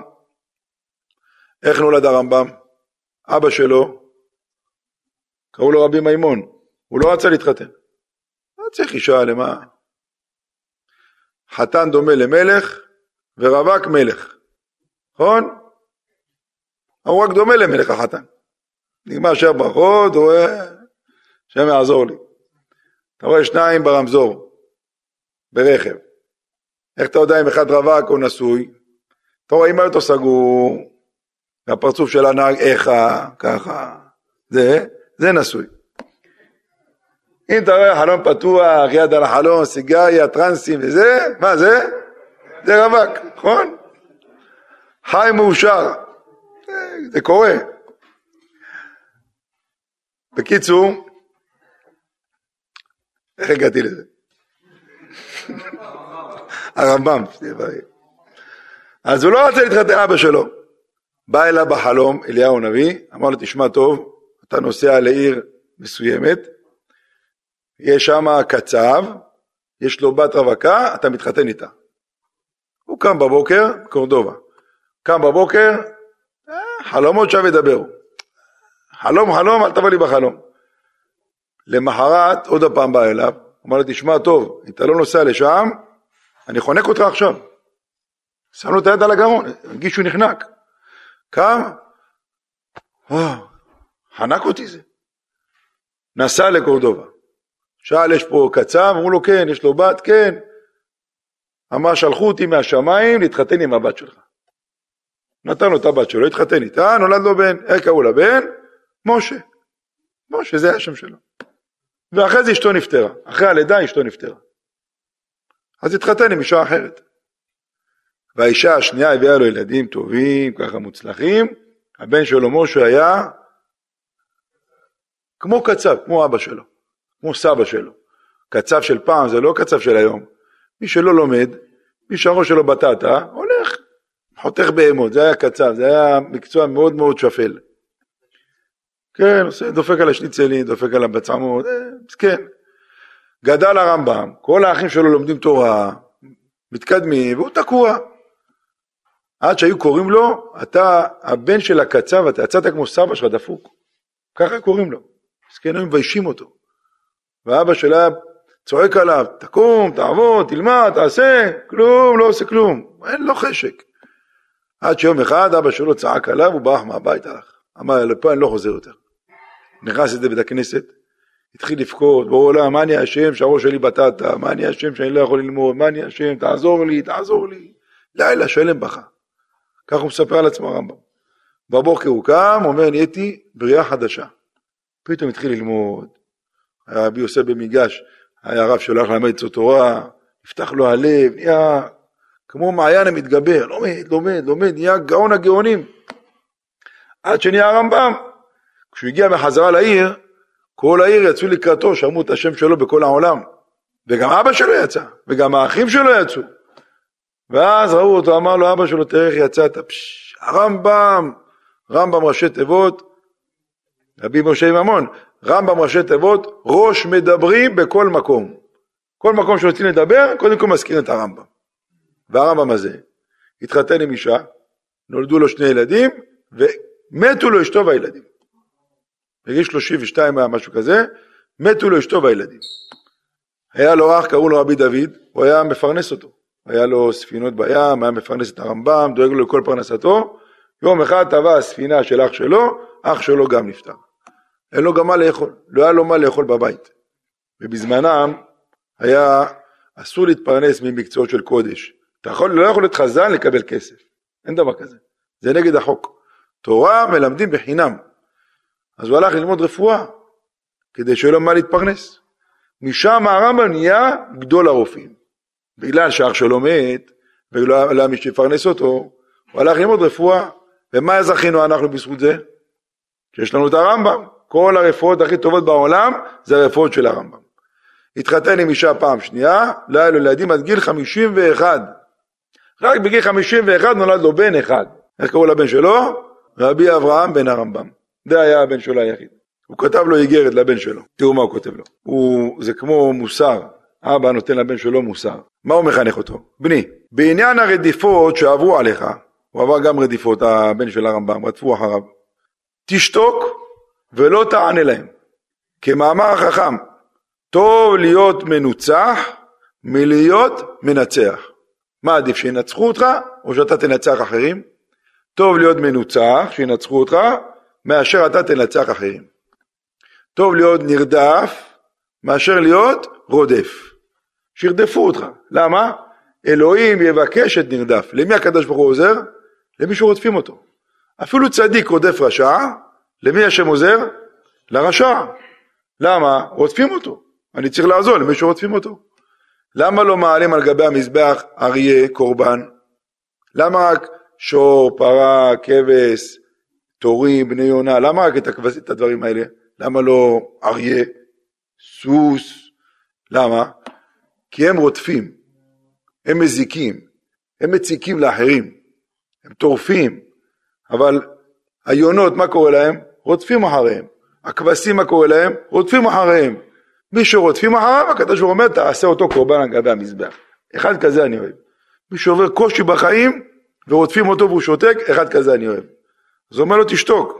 איך נולד הרמב"ם? אבא שלו, קראו לו רבי מימון, הוא לא רצה להתחתן. לא צריך אישה, למה? חתן דומה למלך ורווק מלך, נכון? הוא רק דומה למלך החתן. נגמר שבע ברכות, רואה, השם יעזור לי. אתה רואה שניים ברמזור, ברכב. איך אתה יודע אם אחד רווק או נשוי? אתה רואה אם אותו סגור, והפרצוף של הנהג איכה, ככה, זה, זה נשוי. אם אתה רואה חלון פתוח, יד על החלון, סיגריה, טרנסים וזה, מה זה? זה רווק, נכון? חי מאושר, זה קורה. בקיצור, איך הגעתי לזה? הרמב"ם, אז הוא לא רצה להתחתן אבא שלו. בא אליו בחלום אליהו הנביא, אמר לו, תשמע טוב, אתה נוסע לעיר מסוימת, יש שם קצב, יש לו בת רווקה, אתה מתחתן איתה. הוא קם בבוקר, קורדובה. קם בבוקר, אה, חלומות שם ידברו. חלום חלום, אל תבוא לי בחלום. למחרת עוד הפעם בא אליו, אמר לו, תשמע טוב, אם אתה לא נוסע לשם, אני חונק אותך עכשיו. שם לו את היד על הגרון, הרגיש שהוא נחנק. קם, וואו, חנק אותי זה. נסע לקורדובה. שאל, יש פה קצב? אמרו לו, כן, יש לו בת? כן. אמר, שלחו אותי מהשמיים להתחתן עם הבת שלך. נתן לו את הבת שלו, התחתן איתה, נולד לו בן. איך קראו לבן? משה. משה, זה השם שלו. ואחרי זה אשתו נפטרה. אחרי הלידה אשתו נפטרה. אז התחתן עם אישה אחרת. והאישה השנייה הביאה לו ילדים טובים, ככה מוצלחים. הבן שלו משה היה כמו קצב, כמו אבא שלו. כמו סבא שלו. קצב של פעם זה לא קצב של היום. מי שלא לומד, מי שהראש שלו בטטה, הולך, חותך בהמות, זה היה קצב, זה היה מקצוע מאוד מאוד שפל. כן, עושה, דופק על השניצלים, דופק על הבצמות, אה, כן. גדל הרמב"ם, כל האחים שלו לומדים תורה, מתקדמים, והוא תקוע. עד שהיו קוראים לו, אתה הבן של הקצב, אתה יצאת כמו סבא שלך דפוק. ככה קוראים לו. אז כן, היו מביישים אותו. ואבא שלה צועק עליו, תקום, תעבוד, תלמד, תעשה, כלום, לא עושה כלום, אין לו חשק. עד שיום אחד אבא שלו צעק עליו, הוא ברח מהבית, הלך. אמר, לפה אני לא חוזר יותר. נכנס לזה בית הכנסת, התחיל לבכות, בורא עולם, מה אני אשם שהראש שלי בטטה, מה אני אשם שאני לא יכול ללמוד, מה אני אשם, תעזור לי, תעזור לי. לילה שלם בכה. כך הוא מספר על עצמו הרמב"ם. בבוקר הוא קם, אומר, נהייתי בריאה חדשה. פתאום התחיל ללמוד. רבי יוסף במיגש, היה רב שהולך ללמד אצלו תורה, נפתח לו הלב, נהיה כמו מעיין המתגבר, לומד, לומד, לומד, נהיה גאון הגאונים. עד שנהיה הרמב"ם. כשהוא הגיע בחזרה לעיר, כל העיר יצאו לקראתו, שמעו את השם שלו בכל העולם. וגם אבא שלו יצא, וגם האחים שלו יצאו. ואז ראו אותו, אמר לו אבא שלו, תראה איך יצאת, הרמב"ם, רמב"ם ראשי תיבות, רבי משה ממון, רמב"ם ראשי תיבות, ראש מדברים בכל מקום. כל מקום שרוצים לדבר, קודם כל מזכיר את הרמב"ם. והרמב"ם הזה התחתן עם אישה, נולדו לו שני ילדים, ומתו לו אשתו והילדים. בגיל 32 היה משהו כזה, מתו לו אשתו והילדים. היה לו אח, קראו לו רבי דוד, הוא היה מפרנס אותו. היה לו ספינות בים, היה מפרנס את הרמב"ם, דואג לו לכל פרנסתו. יום אחד טבע הספינה של אח שלו, אח שלו גם נפטר. אין לו גם מה לאכול, לא היה לו מה לאכול בבית. ובזמנם היה אסור להתפרנס ממקצועות של קודש. אתה יכול, לא יכול להיות חזן לקבל כסף, אין דבר כזה. זה נגד החוק. תורה מלמדים בחינם. אז הוא הלך ללמוד רפואה, כדי שיהיה לו מה להתפרנס. משם הרמב"ם נהיה גדול הרופאים. בגלל שאח שלו מת, ולא היה מי שיפרנס אותו, הוא הלך ללמוד רפואה. ומה זכינו אנחנו בזכות זה? שיש לנו את הרמב"ם. כל הרפואות הכי טובות בעולם זה הרפואות של הרמב"ם. התחתן עם אישה פעם שנייה, לא היה לו ילדים עד גיל 51. רק בגיל 51 נולד לו בן אחד. איך קראו לבן שלו? רבי אברהם בן הרמב"ם. זה היה הבן שלו היחיד. הוא כתב לו איגרת לבן שלו. תראו מה הוא כותב לו. הוא, זה כמו מוסר. אבא נותן לבן שלו מוסר. מה הוא מחנך אותו? בני, בעניין הרדיפות שעברו עליך, הוא עבר גם רדיפות, הבן של הרמב"ם, רדפו אחריו. תשתוק ולא תענה להם. כמאמר החכם, טוב להיות מנוצח מלהיות מנצח. מה עדיף, שינצחו אותך או שאתה תנצח אחרים? טוב להיות מנוצח, שינצחו אותך, מאשר אתה תנצח אחרים. טוב להיות נרדף, מאשר להיות רודף. שירדפו אותך. למה? אלוהים יבקש את נרדף. למי הקדוש ברוך הוא עוזר? למי שרודפים אותו. אפילו צדיק רודף רשע, למי השם עוזר? לרשע. למה? רודפים אותו. אני צריך לעזור למי שרודפים אותו. למה לא מעלים על גבי המזבח אריה קורבן? למה רק שור, פרה, כבש, תורים, בני יונה? למה רק את, הכבש, את הדברים האלה? למה לא אריה, סוס? למה? כי הם רודפים, הם מזיקים, הם מציקים לאחרים, הם טורפים, אבל היונות, מה קורה להם? רודפים אחריהם. הכבשים, מה קורה להם? רודפים אחריהם. מי שרודפים אחריו, הקדוש ברוך הוא אומר, תעשה אותו קורבן על גבי המזבח. אחד כזה אני אוהב. מי שעובר קושי בחיים ורודפים אותו והוא שותק, אחד כזה אני אוהב. אז הוא אומר לו, תשתוק.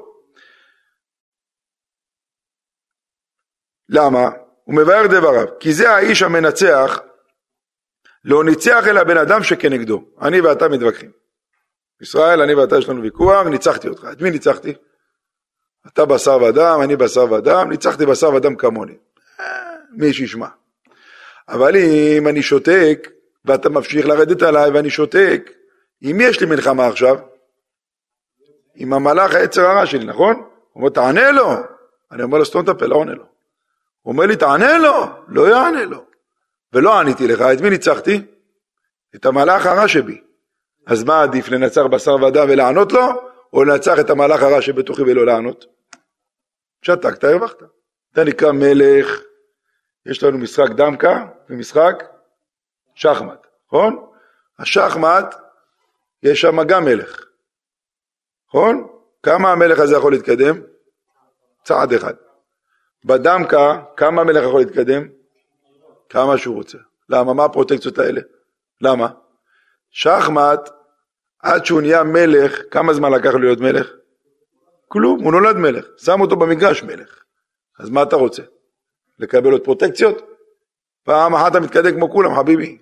למה? הוא מבאר דבריו, כי זה האיש המנצח, לא ניצח אלא בן אדם שכנגדו. אני ואתה מתווכחים. ישראל, אני ואתה יש לנו ויכוח, ניצחתי אותך. את מי ניצחתי? אתה בשר ודם, אני בשר ודם, ניצחתי בשר ודם כמוני. מי שישמע. אבל אם אני שותק, ואתה ממשיך לרדת עליי ואני שותק, עם מי יש לי מלחמה עכשיו? עם המלאך היצר הרע שלי, נכון? הוא אומר, תענה לו. אני אומר לו, סתום את הפה, לא עונה לו. הוא אומר לי, תענה לו, לא יענה לו. ולא עניתי לך, את מי ניצחתי? את המלאך הרע שבי. אז מה עדיף, לנצח בשר ודם ולענות לו, או לנצח את המלאך הרע שבתוכי ולא לענות? שתקת, הרווחת. אתה נקרא מלך, יש לנו משחק דמקה ומשחק שחמט, נכון? השחמט, יש שם גם מלך, נכון? כמה המלך הזה יכול להתקדם? צעד אחד. בדמקה, כמה המלך יכול להתקדם? כמה שהוא רוצה. למה? מה הפרוטקציות האלה? למה? שחמט, עד שהוא נהיה מלך, כמה זמן לקח להיות מלך? כלום, הוא נולד מלך, שם אותו במגרש מלך. אז מה אתה רוצה? לקבל עוד פרוטקציות? פעם אחת אתה מתקדם כמו כולם, חביבי.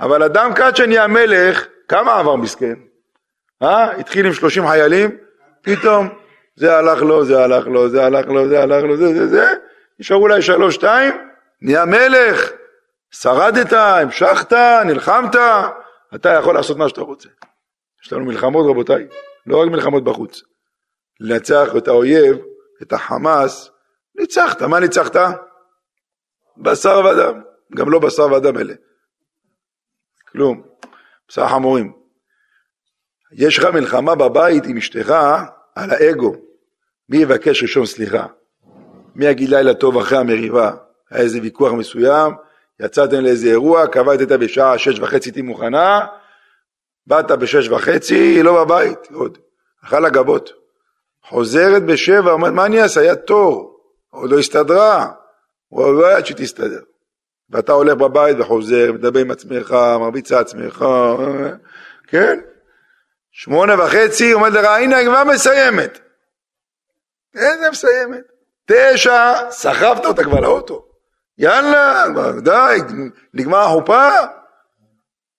אבל אדם כד שנהיה מלך, כמה עבר מסכן? אה? התחיל עם 30 חיילים, פתאום זה הלך לו, זה הלך לו, זה הלך לו, זה הלך לו, זה זה זה, נשארו אולי שלוש, שתיים, נהיה מלך, שרדת, המשכת, נלחמת, אתה יכול לעשות מה שאתה רוצה. יש לנו מלחמות רבותיי, לא רק מלחמות בחוץ. לנצח את האויב, את החמאס, ניצחת, מה ניצחת? בשר ודם, גם לא בשר ודם אלה. כלום, בשר חמורים. יש לך מלחמה בבית עם אשתך על האגו. מי יבקש ראשון סליחה? מי יגיד לילה טוב אחרי המריבה? היה איזה ויכוח מסוים, יצאתם לאיזה אירוע, קבעת בשעה שש וחצי תהי מוכנה, באת בשש וחצי, לא בבית, עוד, אכל הגבות. חוזרת בשבע, אומרת, מה אני אעשה? היה תור, עוד לא הסתדרה, הוא לא ידע שתסתדר. ואתה הולך בבית וחוזר, מדבר עם עצמך, מרביץ לעצמך, כן? שמונה וחצי, עומד לך, הנה כבר מסיימת. איזה מסיימת? תשע, סחבת אותה כבר לאוטו. יאללה, די, נגמר החופה?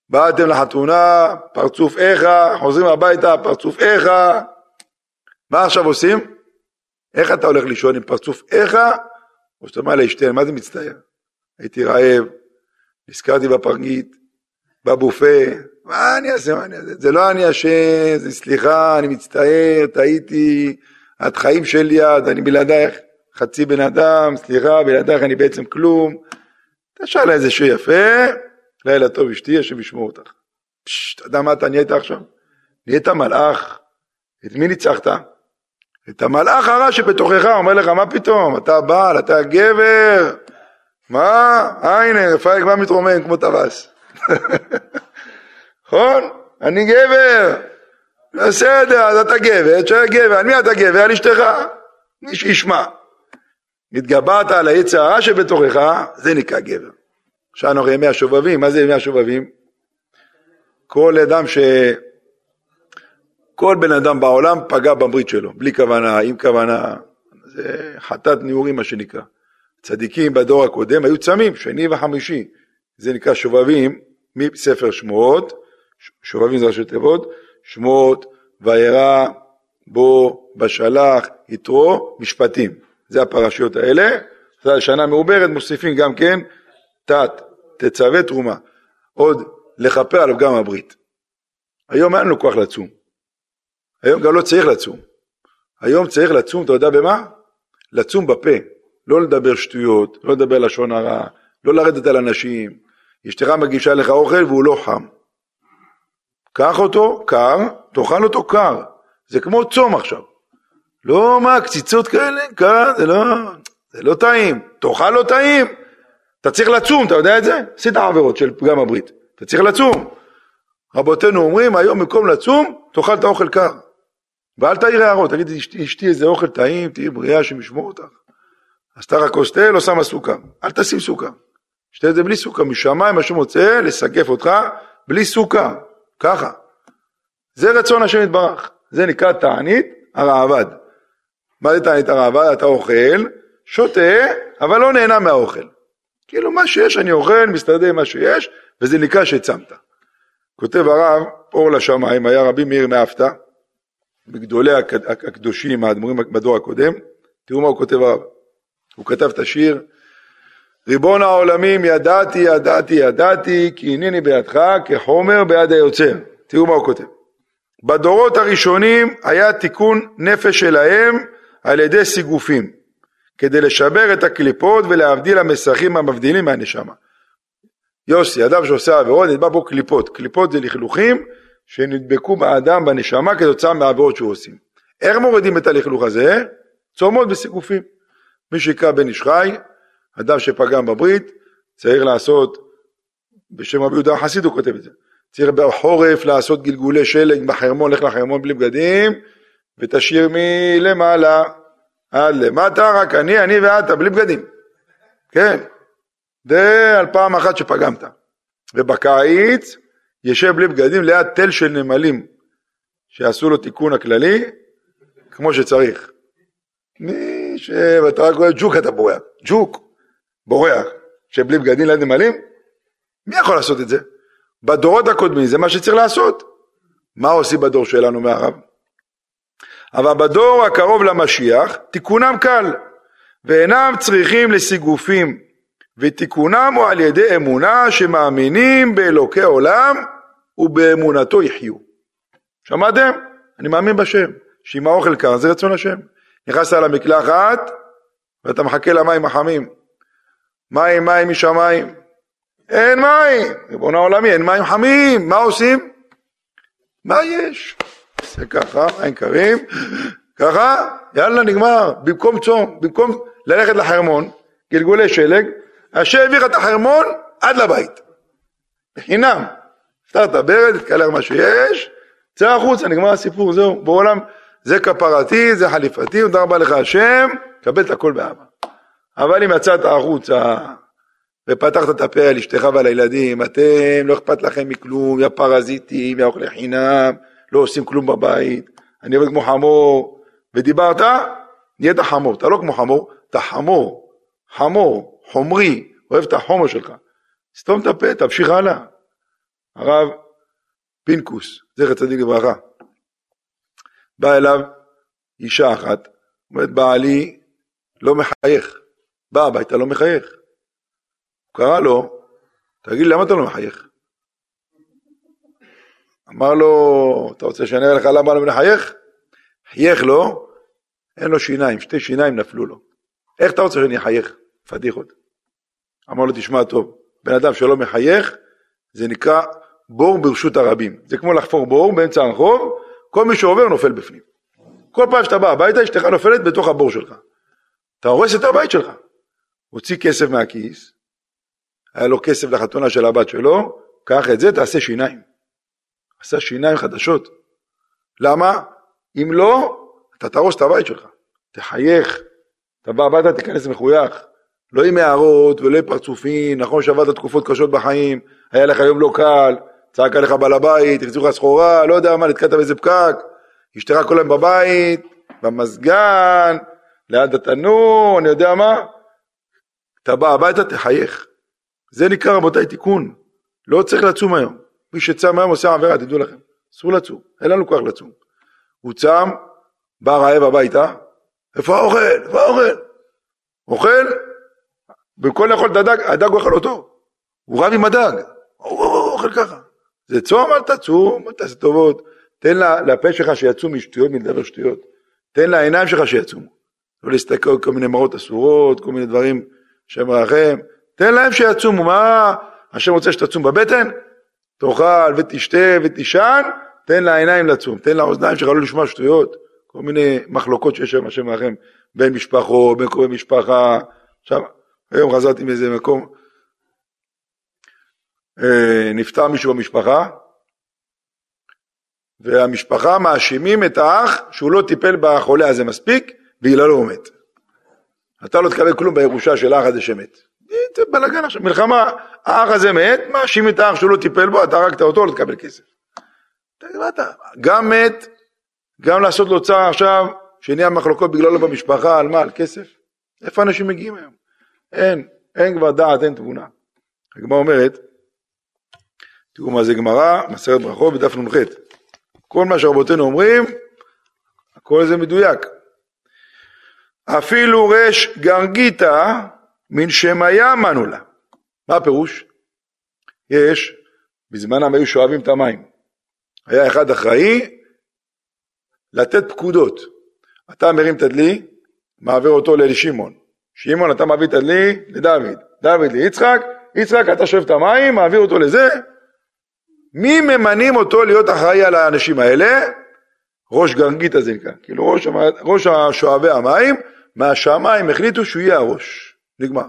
באתם לחתונה, פרצוף איכה, חוזרים הביתה, פרצוף איכה. מה עכשיו עושים? איך אתה הולך לישון עם פרצוף איכה? או שאתה אומר לאשתן, מה זה מצטער? הייתי רעב, נזכרתי בפרגית, בבופה, מה אני אעשה, מה אני אעשה? זה לא אני אשם, זה סליחה, אני מצטער, טעיתי, את חיים שלי את, אני בלעדייך חצי בן אדם, סליחה, בלעדייך אני בעצם כלום. תשאל איזה שיר יפה, לילה טוב אשתי, השם ישמור אותך. פששט, אתה יודע מה אתה נהיית עכשיו? נהיית מלאך. את מי ניצחת? את המלאך הרע שבתוכך, אומר לך, מה פתאום, אתה בעל, אתה גבר. מה? הנה, רפאל כבר מתרומם כמו טווס. *laughs* נכון? אני גבר. בסדר, אז אתה גבר, תשאר גבר, על מי אתה גבר? על אשתך. ישמע. התגברת על העץ הרע שבתוכך, זה נקרא גבר. עכשיו אנחנו ימי השובבים, מה זה ימי השובבים? כל אדם ש... כל בן אדם בעולם פגע בברית שלו, בלי כוונה, עם כוונה, זה חטאת נעורים מה שנקרא. צדיקים בדור הקודם היו צמים, שני וחמישי, זה נקרא שובבים מספר שמועות, שובבים זה ראשי תיבות, שמות, וירא, בו, בשלח, יתרו, משפטים. זה הפרשיות האלה. שנה מעוברת, מוסיפים גם כן תת, תצווה תרומה. עוד לכפר עליו גם הברית. היום אין לנו כוח לצום. היום גם לא צריך לצום. היום צריך לצום, אתה יודע במה? לצום בפה. לא לדבר שטויות, לא לדבר לשון הרע, לא לרדת על אנשים. אשתך מגישה לך אוכל והוא לא חם. קח אותו קר, תאכל אותו קר. זה כמו צום עכשיו. לא מה, קציצות כאלה, קר, זה לא, זה לא טעים. תאכל לא טעים. אתה צריך לצום, אתה יודע את זה? עשית עבירות של פגם הברית. אתה צריך לצום. רבותינו אומרים, היום במקום לצום, תאכל את האוכל קר. ואל תעיר הערות, תגיד, אשתי, אשתי איזה אוכל טעים, תהיי בריאה, שמשמור אותך. אתה רק כוס לא שמה סוכר. אל תשים סוכר. שתה את זה בלי סוכר. משמיים השם רוצה לסגף אותך בלי סוכר. ככה. זה רצון השם יתברך. זה נקרא תענית הרעבד. מה זה תענית הרעבד? אתה אוכל, שותה, אבל לא נהנה מהאוכל. כאילו מה שיש אני אוכל, מסתדר עם מה שיש, וזה נקרא שצמת. כותב הרב, אור לשמיים, היה רבי מאיר מאפתא, מגדולי הקדושים, האדמו"רים בדור הקודם, תראו מה הוא כותב הרב. הוא כתב את השיר, ריבון העולמים ידעתי, ידעתי, ידעתי, כי הנני בידך כחומר ביד היוצר. תראו מה הוא כותב. בדורות הראשונים היה תיקון נפש שלהם על ידי סיגופים, כדי לשבר את הקליפות ולהבדיל המסכים המבדילים מהנשמה. יוסי, אדם שעושה עבירות, נדבק בו קליפות. קליפות זה לכלוכים שנדבקו באדם בנשמה כתוצאה מהעבירות שהוא עושים. איך מורידים את הלכלוך הזה? צומות בסיגופים. מי שיקרא בן איש חי, אדם שפגם בברית, צריך לעשות, בשם רבי יהודה החסיד הוא כותב את זה, צריך בחורף לעשות גלגולי שלג בחרמון, לך לחרמון בלי בגדים, ותשאיר מלמעלה עד למטה, רק אני, אני ואתה, בלי בגדים. כן, זה על פעם אחת שפגמת. ובקיץ, יושב בלי בגדים ליד תל של נמלים, שעשו לו תיקון הכללי, כמו שצריך. מי ש... ואתה רק רואה ג'וק אתה בורח, ג'וק. בורח, שבלי בגדים ליד נמלים? מי יכול לעשות את זה? בדורות הקודמים זה מה שצריך לעשות. מה עושים בדור שלנו מערב? אבל בדור הקרוב למשיח תיקונם קל, ואינם צריכים לסיגופים, ותיקונם הוא על ידי אמונה שמאמינים באלוקי עולם ובאמונתו יחיו. שמעתם? אני מאמין בשם, שאם האוכל קר זה רצון השם. נכנסת למקלחת ואתה מחכה למים החמים. מים, מים משמיים. אין מים, ריבון העולמי, אין מים חמים, מה עושים? מה יש? זה ככה, מים קרים, ככה, יאללה נגמר, במקום צום, במקום ללכת לחרמון, גלגולי שלג, השם העביר את החרמון עד לבית, בחינם. פתר את הברד, תקלר מה שיש, צא החוצה, נגמר הסיפור, זהו, בעולם, זה כפרתי, זה חליפתי, תודה רבה לך השם, קבל את הכל באהבה. אבל אם יצאת החוצה ופתחת את הפה על אשתך ועל הילדים, אתם, לא אכפת לכם מכלום, יא פרזיטים, יא אוכלי חינם, לא עושים כלום בבית, אני עובד כמו חמור, ודיברת, נהיית חמור, אתה לא כמו חמור, אתה חמור, חמור, חומרי, אוהב את החומר שלך. סתום את הפה, תמשיך הלאה. הרב פינקוס, זכר צדיק לברכה, בא אליו אישה אחת, אומרת בעלי לא מחייך, בא הביתה לא מחייך. הוא קרא לו, תגיד למה אתה לא מחייך? אמר לו, אתה רוצה שאני אראה לך למה לא מחייך? חייך לו, אין לו שיניים, שתי שיניים נפלו לו. איך אתה רוצה שאני אחייך? פדיחות. אמר לו, תשמע טוב, בן אדם שלא מחייך, זה נקרא בור ברשות הרבים. זה כמו לחפור בור באמצע הרחוב, כל מי שעובר נופל בפנים. כל פעם שאתה בא הביתה, אשתך נופלת בתוך הבור שלך. אתה הורס את הבית שלך. הוציא כסף מהכיס, היה לו כסף לחתונה של הבת שלו, קח את זה, תעשה שיניים. עשה שיניים חדשות. למה? אם לא, אתה תהרוס את הבית שלך. תחייך, אתה בא הביתה, תיכנס מחוייך. לא עם הערות ולא עם פרצופים, נכון שעבדת תקופות קשות בחיים, היה לך יום לא קל, צעק עליך בעל הבית, החזירו לך סחורה, לא יודע מה, נתקעת באיזה פקק, אשתך כל היום בבית, במזגן, ליד התנור, אני יודע מה. אתה בא הביתה, תחייך. זה נקרא רבותיי תיקון. לא צריך לצום היום. מי שצם היום עושה עבירה, תדעו לכם. אסור לצום, אין לנו כוח לצום. הוא צם, בא רעב הביתה, איפה האוכל? איפה האוכל? אוכל, במקום לאכול את הדג, הדג אוכל אותו. הוא רב עם הדג, הוא אוכל ככה. זה צום, אל תצום, אל תעשה טובות. תן לפה שלך שיצאו משטויות, מלדבר שטויות. תן לעיניים שלך שיצומו. לא להסתכל על כל מיני מראות אסורות, כל מיני דברים שהם רחם. תן להם שיצומו, מה השם רוצה שתצום בבטן? תאכל ותשתה ותישן, תן לעיניים לצום, תן לאוזניים שלך לא לשמוע שטויות, כל מיני מחלוקות שיש שם השם רחם, בין משפחות, בין קרובי משפחה. עכשיו, היום חזרתי מאיזה מקום, אה, נפטר מישהו במשפחה, והמשפחה מאשימים את האח שהוא לא טיפל בחולה הזה מספיק, בגללו הוא מת. אתה לא תקבל כלום בירושה של האח הזה שמת. זה בלאגן עכשיו, מלחמה, האח הזה מת, מאשים את האח שהוא לא טיפל בו, אתה הרגת אותו, לא תקבל כסף. גם מת, גם לעשות לו צער עכשיו, שנהיה מחלוקות בגללו במשפחה, על מה? על כסף? איפה אנשים מגיעים היום? אין, אין כבר דעת, אין תבונה. הגמרא אומרת, תראו מה זה גמרא, מסרת ברכות בדף נ"ח. כל מה שרבותינו אומרים, הכל זה מדויק. אפילו רש גרגיתא מן שמיה מנו לה. מה הפירוש? יש, בזמנם היו שואבים את המים. היה אחד אחראי לתת פקודות. אתה מרים את הדלי, מעביר אותו לשמעון. שמעון אתה מביא את הדלי לדוד, דוד ליצחק, יצחק אתה שואב את המים, מעביר אותו לזה. מי ממנים אותו להיות אחראי על האנשים האלה? ראש גרגיתא זה נקרא, כאילו ראש, ראש שואבי המים, מהשמיים החליטו שהוא יהיה הראש, נגמר.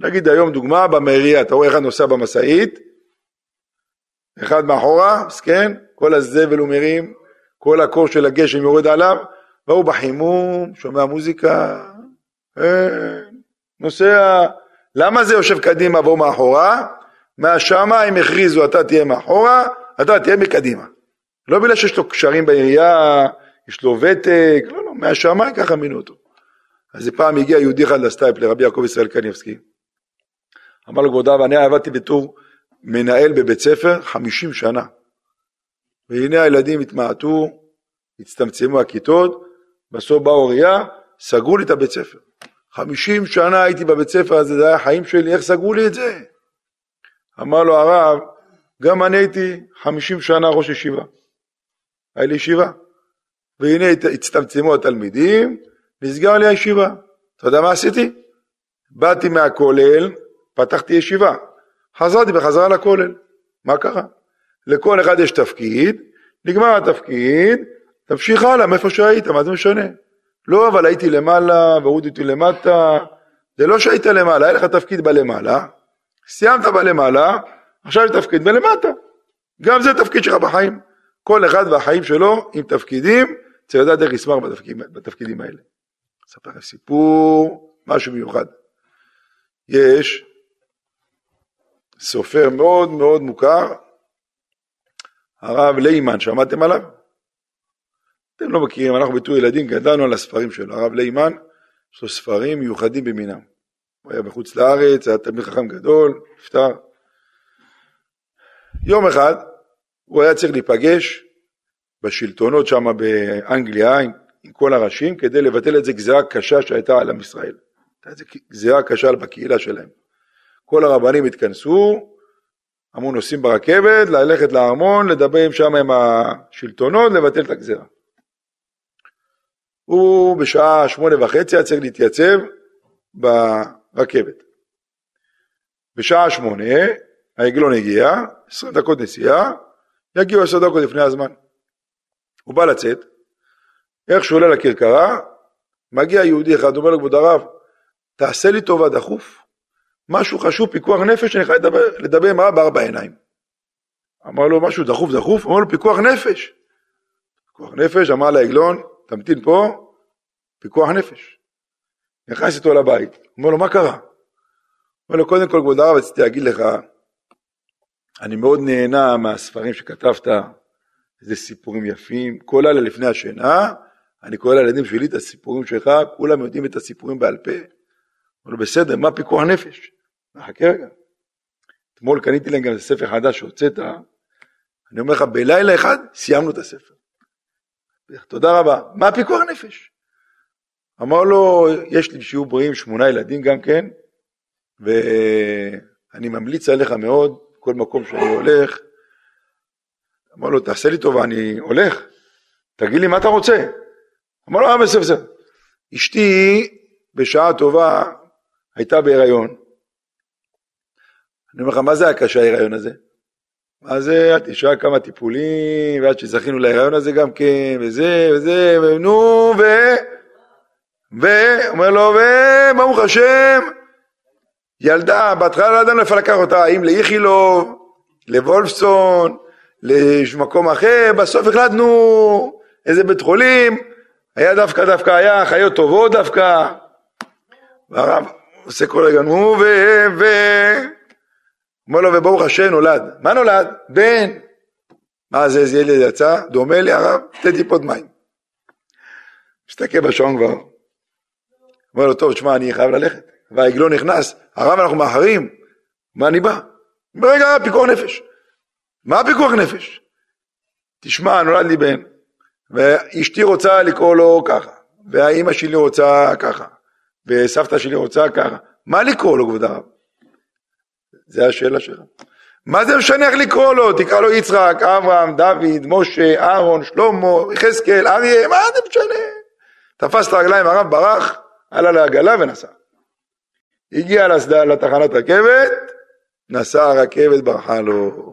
נגיד היום דוגמה, במעירייה, אתה רואה אחד נוסע במשאית, אחד מאחורה, מסכן, כל הזבל הוא מרים, כל הקור של הגשם יורד עליו, והוא בחימום, שומע מוזיקה, אה, נוסע, למה זה יושב קדימה והוא מאחורה? מהשמיים הכריזו אתה תהיה מאחורה, אתה תהיה מקדימה. לא בגלל שיש לו קשרים בעירייה, יש לו ותק, לא, לא, מהשמיים ככה מינו אותו. אז פעם הגיע יהודי אחד לסטייפ לרבי יעקב ישראל קניבסקי. אמר לו כבודיו, אני עבדתי בתור מנהל בבית ספר חמישים שנה. והנה הילדים התמעטו, הצטמצמו הכיתות, בסוף באו ראייה, סגרו לי את הבית ספר. חמישים שנה הייתי בבית ספר הזה, זה היה החיים שלי, איך סגרו לי את זה? אמר לו הרב, גם אני הייתי חמישים שנה ראש ישיבה. היה לי ישיבה. והנה הצטמצמו התלמידים, נסגר לי הישיבה. אתה יודע מה עשיתי? באתי מהכולל, פתחתי ישיבה. חזרתי בחזרה לכולל. מה קרה? לכל אחד יש תפקיד, נגמר התפקיד, תמשיך הלאה מאיפה שהיית, מה זה משנה? לא, אבל הייתי למעלה והורידו אותי למטה. זה לא שהיית למעלה, היה לך תפקיד בלמעלה, סיימת בלמעלה, עכשיו יש תפקיד בלמטה. גם זה תפקיד שלך בחיים. כל אחד והחיים שלו עם תפקידים, צריך לדעת איך לשמח בתפקידים, בתפקידים האלה. אספר לכם סיפור, משהו מיוחד. יש סופר מאוד מאוד מוכר, הרב לימן, שמעתם עליו? אתם לא מכירים, אנחנו בתור ילדים גדלנו על הספרים שלו, הרב לימן, יש לו ספרים מיוחדים במינם. הוא היה בחוץ לארץ, היה תלמיד חכם גדול, נפטר. יום אחד הוא היה צריך להיפגש בשלטונות שם באנגליה עם, כל הראשים כדי לבטל איזה גזירה קשה שהייתה על עם ישראל. איזה גזירה קשה בקהילה שלהם. כל הרבנים התכנסו, אמרו נוסעים ברכבת, ללכת לארמון, לדבר שם עם השלטונות, לבטל את הגזירה. הוא בשעה שמונה וחצי היה צריך להתייצב ברכבת. בשעה שמונה העגלון הגיע, עשרים דקות נסיעה, יגיעו עשר דקות לפני הזמן. הוא בא לצאת, איך שהוא עולה לכרכרה, מגיע יהודי אחד, אומר לו כבוד הרב, תעשה לי טובה דחוף, משהו חשוב, פיקוח נפש, אני חייב לדבר, לדבר עם הרב בארבע עיניים. אמר לו משהו דחוף דחוף, אמר לו פיקוח נפש. פיקוח נפש, אמר לעגלון, תמתין פה, פיקוח נפש. נכנס איתו לבית, אומר לו מה קרה? אומר לו קודם כל כבוד הרב רציתי להגיד לך, אני מאוד נהנה מהספרים שכתבת, איזה סיפורים יפים, כל לילה לפני השינה, אני קורא לילדים שלי את הסיפורים שלך, כולם יודעים את הסיפורים בעל פה. אומר לו בסדר, מה פיקוח נפש? חכה רגע. אתמול קניתי להם גם ספר חדש שהוצאת, אני אומר לך, בלילה אחד סיימנו את הספר. תודה רבה. מה פיקוח נפש? אמר לו, יש לי שיעור בריאים שמונה ילדים גם כן, ואני ממליץ עליך מאוד, כל מקום שאני הולך. אמר לו, תעשה לי טובה, אני הולך, תגיד לי מה אתה רוצה. אמר לו, אה, בסדר, בסדר. אשתי בשעה טובה הייתה בהיריון. אני אומר לך, מה זה היה קשה ההיריון הזה? מה זה, תשעה כמה טיפולים, ועד שזכינו להיריון הזה גם כן, וזה, וזה, ונו, ו... ואומר לו, וברוך השם, ילדה, בהתחלה לא ידענו איפה לקח אותה, האם לאיכילוב, לוולפסון, למקום אחר, בסוף החלטנו איזה בית חולים, היה דווקא דווקא היה חיות טובות דווקא, והרב עושה כל רגע, נו ו... ו... אומר לו, וברוך השם נולד. מה נולד? בן. מה זה, איזה ילד יצא? דומה לי הרב, שתי טיפות מים. מסתכל בשעון כבר. אומר לו, טוב, שמע, אני חייב ללכת. והעגלון נכנס, הרב, אנחנו מאחרים. מה אני בא? ברגע, פיקוח נפש. מה פיקוח נפש? תשמע, נולד לי בן, ואשתי רוצה לקרוא לו ככה, והאימא שלי רוצה ככה, וסבתא שלי רוצה ככה. מה לקרוא לו, כבוד הרב? זה השאלה שלך. מה זה משנה איך לקרוא לו? תקרא לו יצחק, אברהם, דוד, משה, אהרון, שלמה, יחזקאל, אריה, מה זה משנה? תפס את הרגליים, הרב ברח, עלה לעגלה ונסע. הגיע לתחנת רכבת, נסע הרכבת, ברחה לו.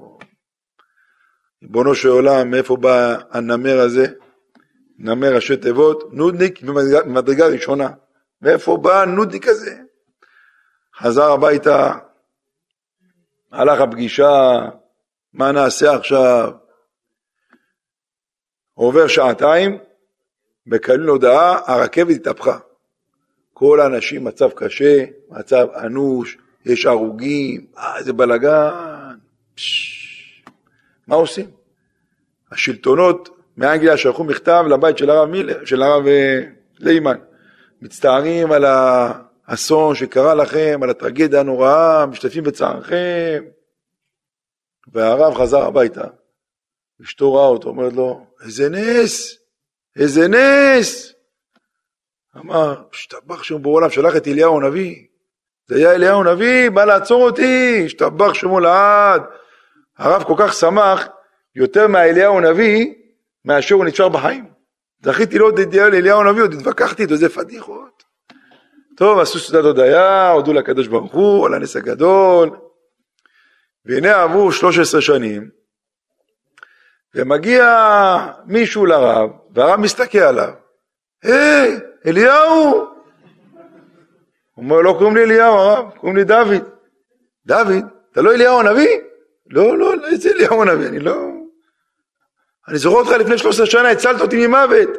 ריבונו של עולם, מאיפה בא הנמר הזה? נמר ראשי תיבות, נודניק ממדרגה ראשונה. מאיפה בא הנודניק הזה? חזר הביתה, הלך הפגישה, מה נעשה עכשיו? עובר שעתיים, מקבלים הודעה, הרכבת התהפכה. כל האנשים מצב קשה, מצב אנוש, יש הרוגים, אה, איזה בלאגן. מה עושים? השלטונות מאנגליה שלחו מכתב לבית של הרב מילר, של הרב אה, לימן, מצטערים על האסון שקרה לכם, על הטרגדיה הנוראה, משתתפים בצערכם. והרב חזר הביתה, אשתו ראה אותו, אומרת לו, איזה נס, איזה נס. אמר, השתבח שמו בעולם, שלח את אליהו הנביא. זה היה אליהו הנביא, בא לעצור אותי, השתבח שמו לעד. הרב כל כך שמח, יותר מאליהו הנביא, מאשר הוא נשאר בחיים. זכיתי לראות את אליהו הנביא, עוד התווכחתי איתו, איזה פדיחות. טוב, עשו סעודת הודיה, הודו לקדוש ברוך הוא, על הנס הגדול. והנה עברו 13 שנים, ומגיע מישהו לרב, והרב מסתכל עליו, היי, hey, אליהו! הוא אומר, לא קוראים לי אליהו הרב, קוראים לי דוד. דוד, אתה לא אליהו הנביא? לא, לא, לא, איזה אליהו הנביא, אני לא... אני זוכר אותך לפני 13 שנה, הצלת אותי ממוות.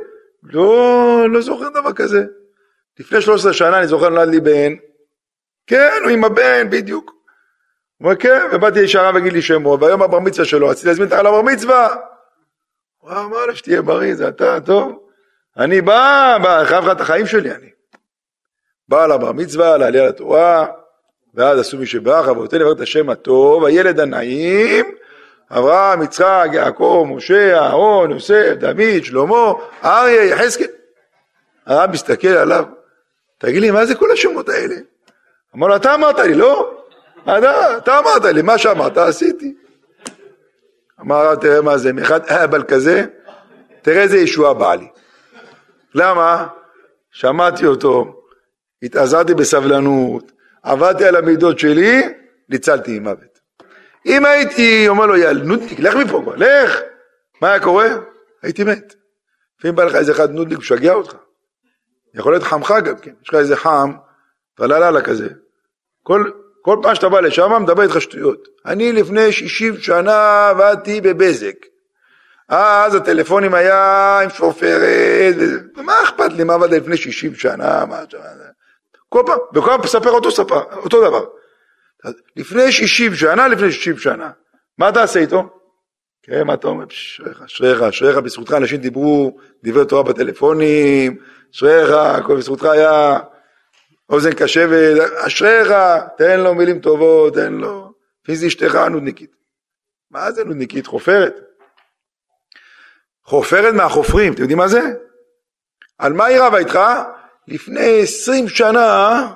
לא, לא זוכר דבר כזה. לפני 13 שנה אני זוכר נולד לי בן. כן, הוא עם הבן, בדיוק. הוא אומר, כן, ובאתי שהרב יגיד לי שמו, והיום הבר מצווה שלו, רציתי להזמין אותך לבר מצווה. הוא אמר לו שתהיה בריא, זה אתה, טוב. אני בא, בא, חייב לך את החיים שלי, אני. בא לבר מצווה, לעלייה לתורה, ואז עשו מי שברך, אבותינו לברך את השם הטוב, הילד הנעים, אברהם, יצחק, יעקב, משה, אהרון, יוסף, דוד, שלמה, אריה, יחזקאל. הרב מסתכל עליו, תגיד לי, מה זה כל השמות האלה? אמר לו, אתה אמרת לי, לא? אתה, אתה אמרת לי, מה שאמרת עשיתי. אמר הרב, תראה מה זה, מאחד אהבל כזה, תראה איזה ישועה באה לי. למה? שמעתי אותו, התעזרתי בסבלנות, עבדתי על המידות שלי, ניצלתי עם מוות. אם הייתי אומר לו, יא נודניק, לך מפה כבר, לך. מה היה קורה? הייתי מת. לפעמים בא לך איזה אחד נודניק משגע אותך. יכול להיות חמך גם כן, יש לך איזה חם, טללה כזה. כל, כל פעם שאתה בא לשם, מדבר איתך שטויות. אני לפני 60 שנה עבדתי בבזק. אז הטלפונים היה עם שופרת, מה אכפת לי מה עבדת לפני 60 שנה, מה... כל פעם, וכל פעם מספר אותו ספר, אותו דבר. לפני 60 שנה, לפני 60 שנה. מה תעשה איתו? כן, מה אתה אומר? אשריך, אשריך, אשריך, בזכותך אנשים דיברו דברי תורה בטלפונים, אשריך, הכל בזכותך היה אוזן קשבת, אשריך, תן לו מילים טובות, תן לו. לפי זה אשתך נודניקית. מה זה נודניקית? חופרת. חופרת מהחופרים, אתם יודעים מה זה? על מה היא רבה איתך? לפני עשרים שנה,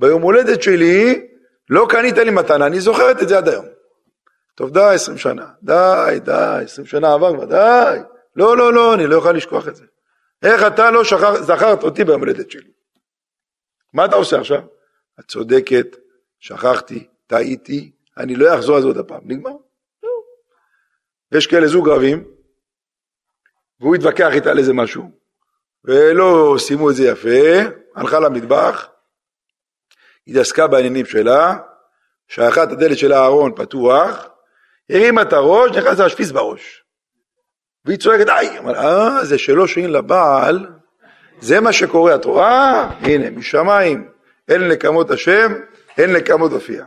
ביום הולדת שלי, לא קנית לי מתנה, אני זוכרת את זה עד היום. טוב, די, עשרים שנה. די, די, עשרים שנה עבר כבר, די. לא, לא, לא, אני לא יכול לשכוח את זה. איך אתה לא שכח, זכרת אותי ביום הולדת שלי? מה אתה עושה עכשיו? את צודקת, שכחתי, טעיתי, אני לא אחזור על זה עוד הפעם. נגמר. לא. יש כאלה זוג רבים, והוא התווכח איתה על איזה משהו, ולא סיימו את זה יפה, הלכה למטבח, התעסקה בעניינים שלה, שייכה את הדלת של הארון פתוח, הרימה את הראש, נכנס להשפיץ בראש. והיא צועקת, איי, אמר, אה, זה שלא שומעים לבעל, זה מה שקורה, את רואה? הנה, משמיים, אין נקמות השם, אין נקמות הופיע.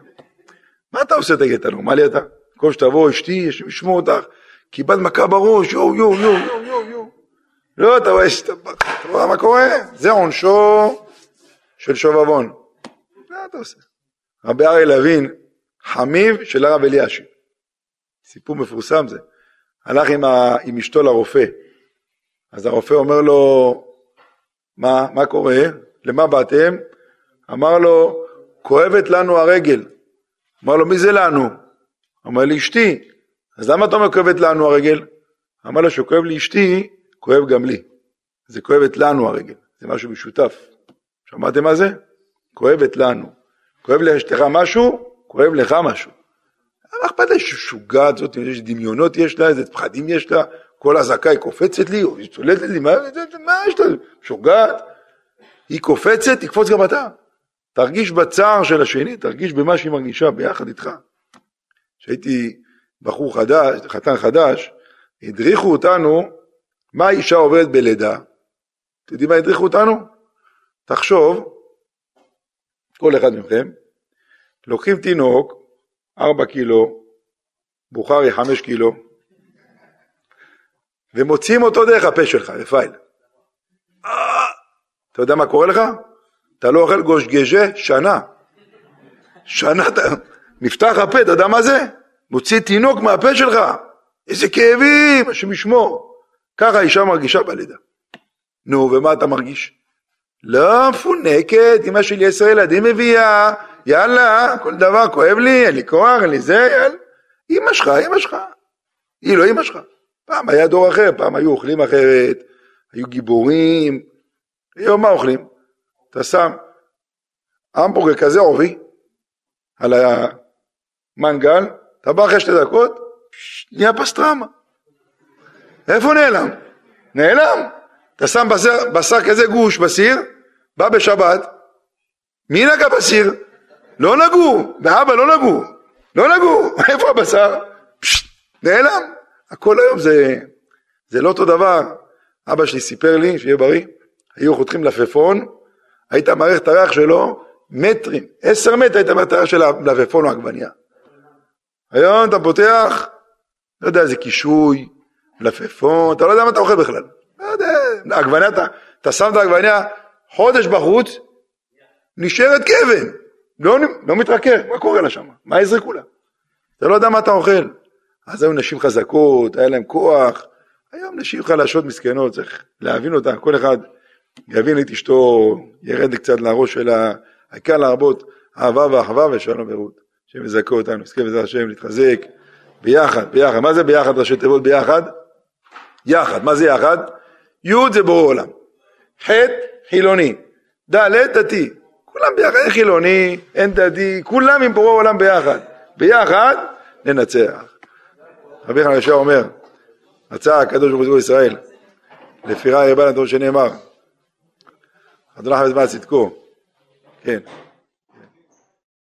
מה אתה עושה, תגיד, אתה נורמלי אתה? כל שתבוא אשתי, יש ישמעו אותך, קיבלת מכה בראש, יו, יו, יו, יו, יו, יו. לא, אתה רואה. אתה רואה מה קורה? זה עונשו של שובבון. אתה עושה? רבי אריה לוין, חמיב של הרב אלישיב. סיפור מפורסם זה. הלך עם, ה... עם אשתו לרופא. אז הרופא אומר לו, מה, מה קורה? למה באתם? אמר לו, כואבת לנו הרגל. אמר לו, מי זה לנו? אמר לי, אשתי. אז למה אתה אומר כואבת לנו הרגל? אמר לו, שכואב לי אשתי, כואב גם לי. זה כואבת לנו הרגל, זה משהו משותף. שמעתם מה זה? כואבת לנו. כואב לאשתך משהו, כואב לך משהו. מה אכפת לה ששוגעת זאת, איזה דמיונות יש לה, איזה פחדים יש לה, כל אזעקה היא קופצת לי, או היא צולטת לי, מה, מה יש לה? שוגעת. היא קופצת, תקפוץ גם אתה. תרגיש בצער של השני, תרגיש במה שהיא מרגישה ביחד איתך. כשהייתי בחור חדש, חתן חדש, הדריכו אותנו מה אישה עוברת בלידה. אתם יודעים מה הדריכו אותנו? תחשוב, כל אחד מכם, לוקחים תינוק, ארבע קילו, בוכרי חמש קילו, ומוציאים אותו דרך הפה שלך, רפאל. אתה יודע מה קורה לך? אתה לא אוכל גושגז'ה שנה. שנה אתה... נפתח הפה, אתה יודע מה זה? מוציא תינוק מהפה שלך. איזה כאבים, השם ישמור. ככה אישה מרגישה בלידה. נו, ומה אתה מרגיש? לא מפונקת, אמא שלי עשר ילדים מביאה, יאללה, כל דבר כואב לי, אין לי כוח, אין לי זה, יאללה. אמא שלך, אמא שלך. היא לא אמא שלך. פעם היה דור אחר, פעם היו אוכלים אחרת, היו גיבורים. היום מה אוכלים? אתה שם המבורגר כזה עובי על המנגל, אתה בא אחרי שתי דקות, נהיה פסטרמה. איפה נעלם? נעלם. אתה שם בשר, בשר כזה גוש בסיר, בא בשבת, מי נגע בסיר? לא נגעו, באבא לא נגעו, לא נגעו, *laughs* איפה הבשר? פשט, נעלם. הכל היום זה, זה לא אותו דבר. אבא שלי סיפר לי, שיהיה בריא, היו חותכים לפפון, היית מערכת את הריח שלו מטרים, עשר מטר היית מערכת את הריח של המלפפון או עגבניה. היום אתה פותח, לא יודע איזה קישוי, מלפפון, אתה לא יודע מה אתה אוכל בכלל. עגבניה, אתה, אתה שם את העגבניה חודש בחוץ, נשארת כאבן, לא, לא מתרכך, מה קורה לה שם? מה יזרקו לה? אתה לא יודע מה אתה אוכל. אז היו נשים חזקות, היה להם כוח, היום נשים חלשות מסכנות, צריך להבין אותן, כל אחד יבין את אשתו, ירד קצת לראש שלה, העיקר להרבות אהבה ואחווה ושלום ורות. השם יזכה אותנו, נזכה בעזרת השם להתחזק ביחד, ביחד. מה זה ביחד ראשי תיבות ביחד? יחד, מה זה יחד? י' זה בורא עולם, ח' חילוני, ד' דתי, כולם ביחד, אין חילוני, אין דתי, כולם עם בורא עולם ביחד, ביחד ננצח. רבי חנן ישר אומר, רצה הקדוש ברוך הוא ישראל, לפי רעי רבן הדור שנאמר, אדוני חמד מה צדקו, כן.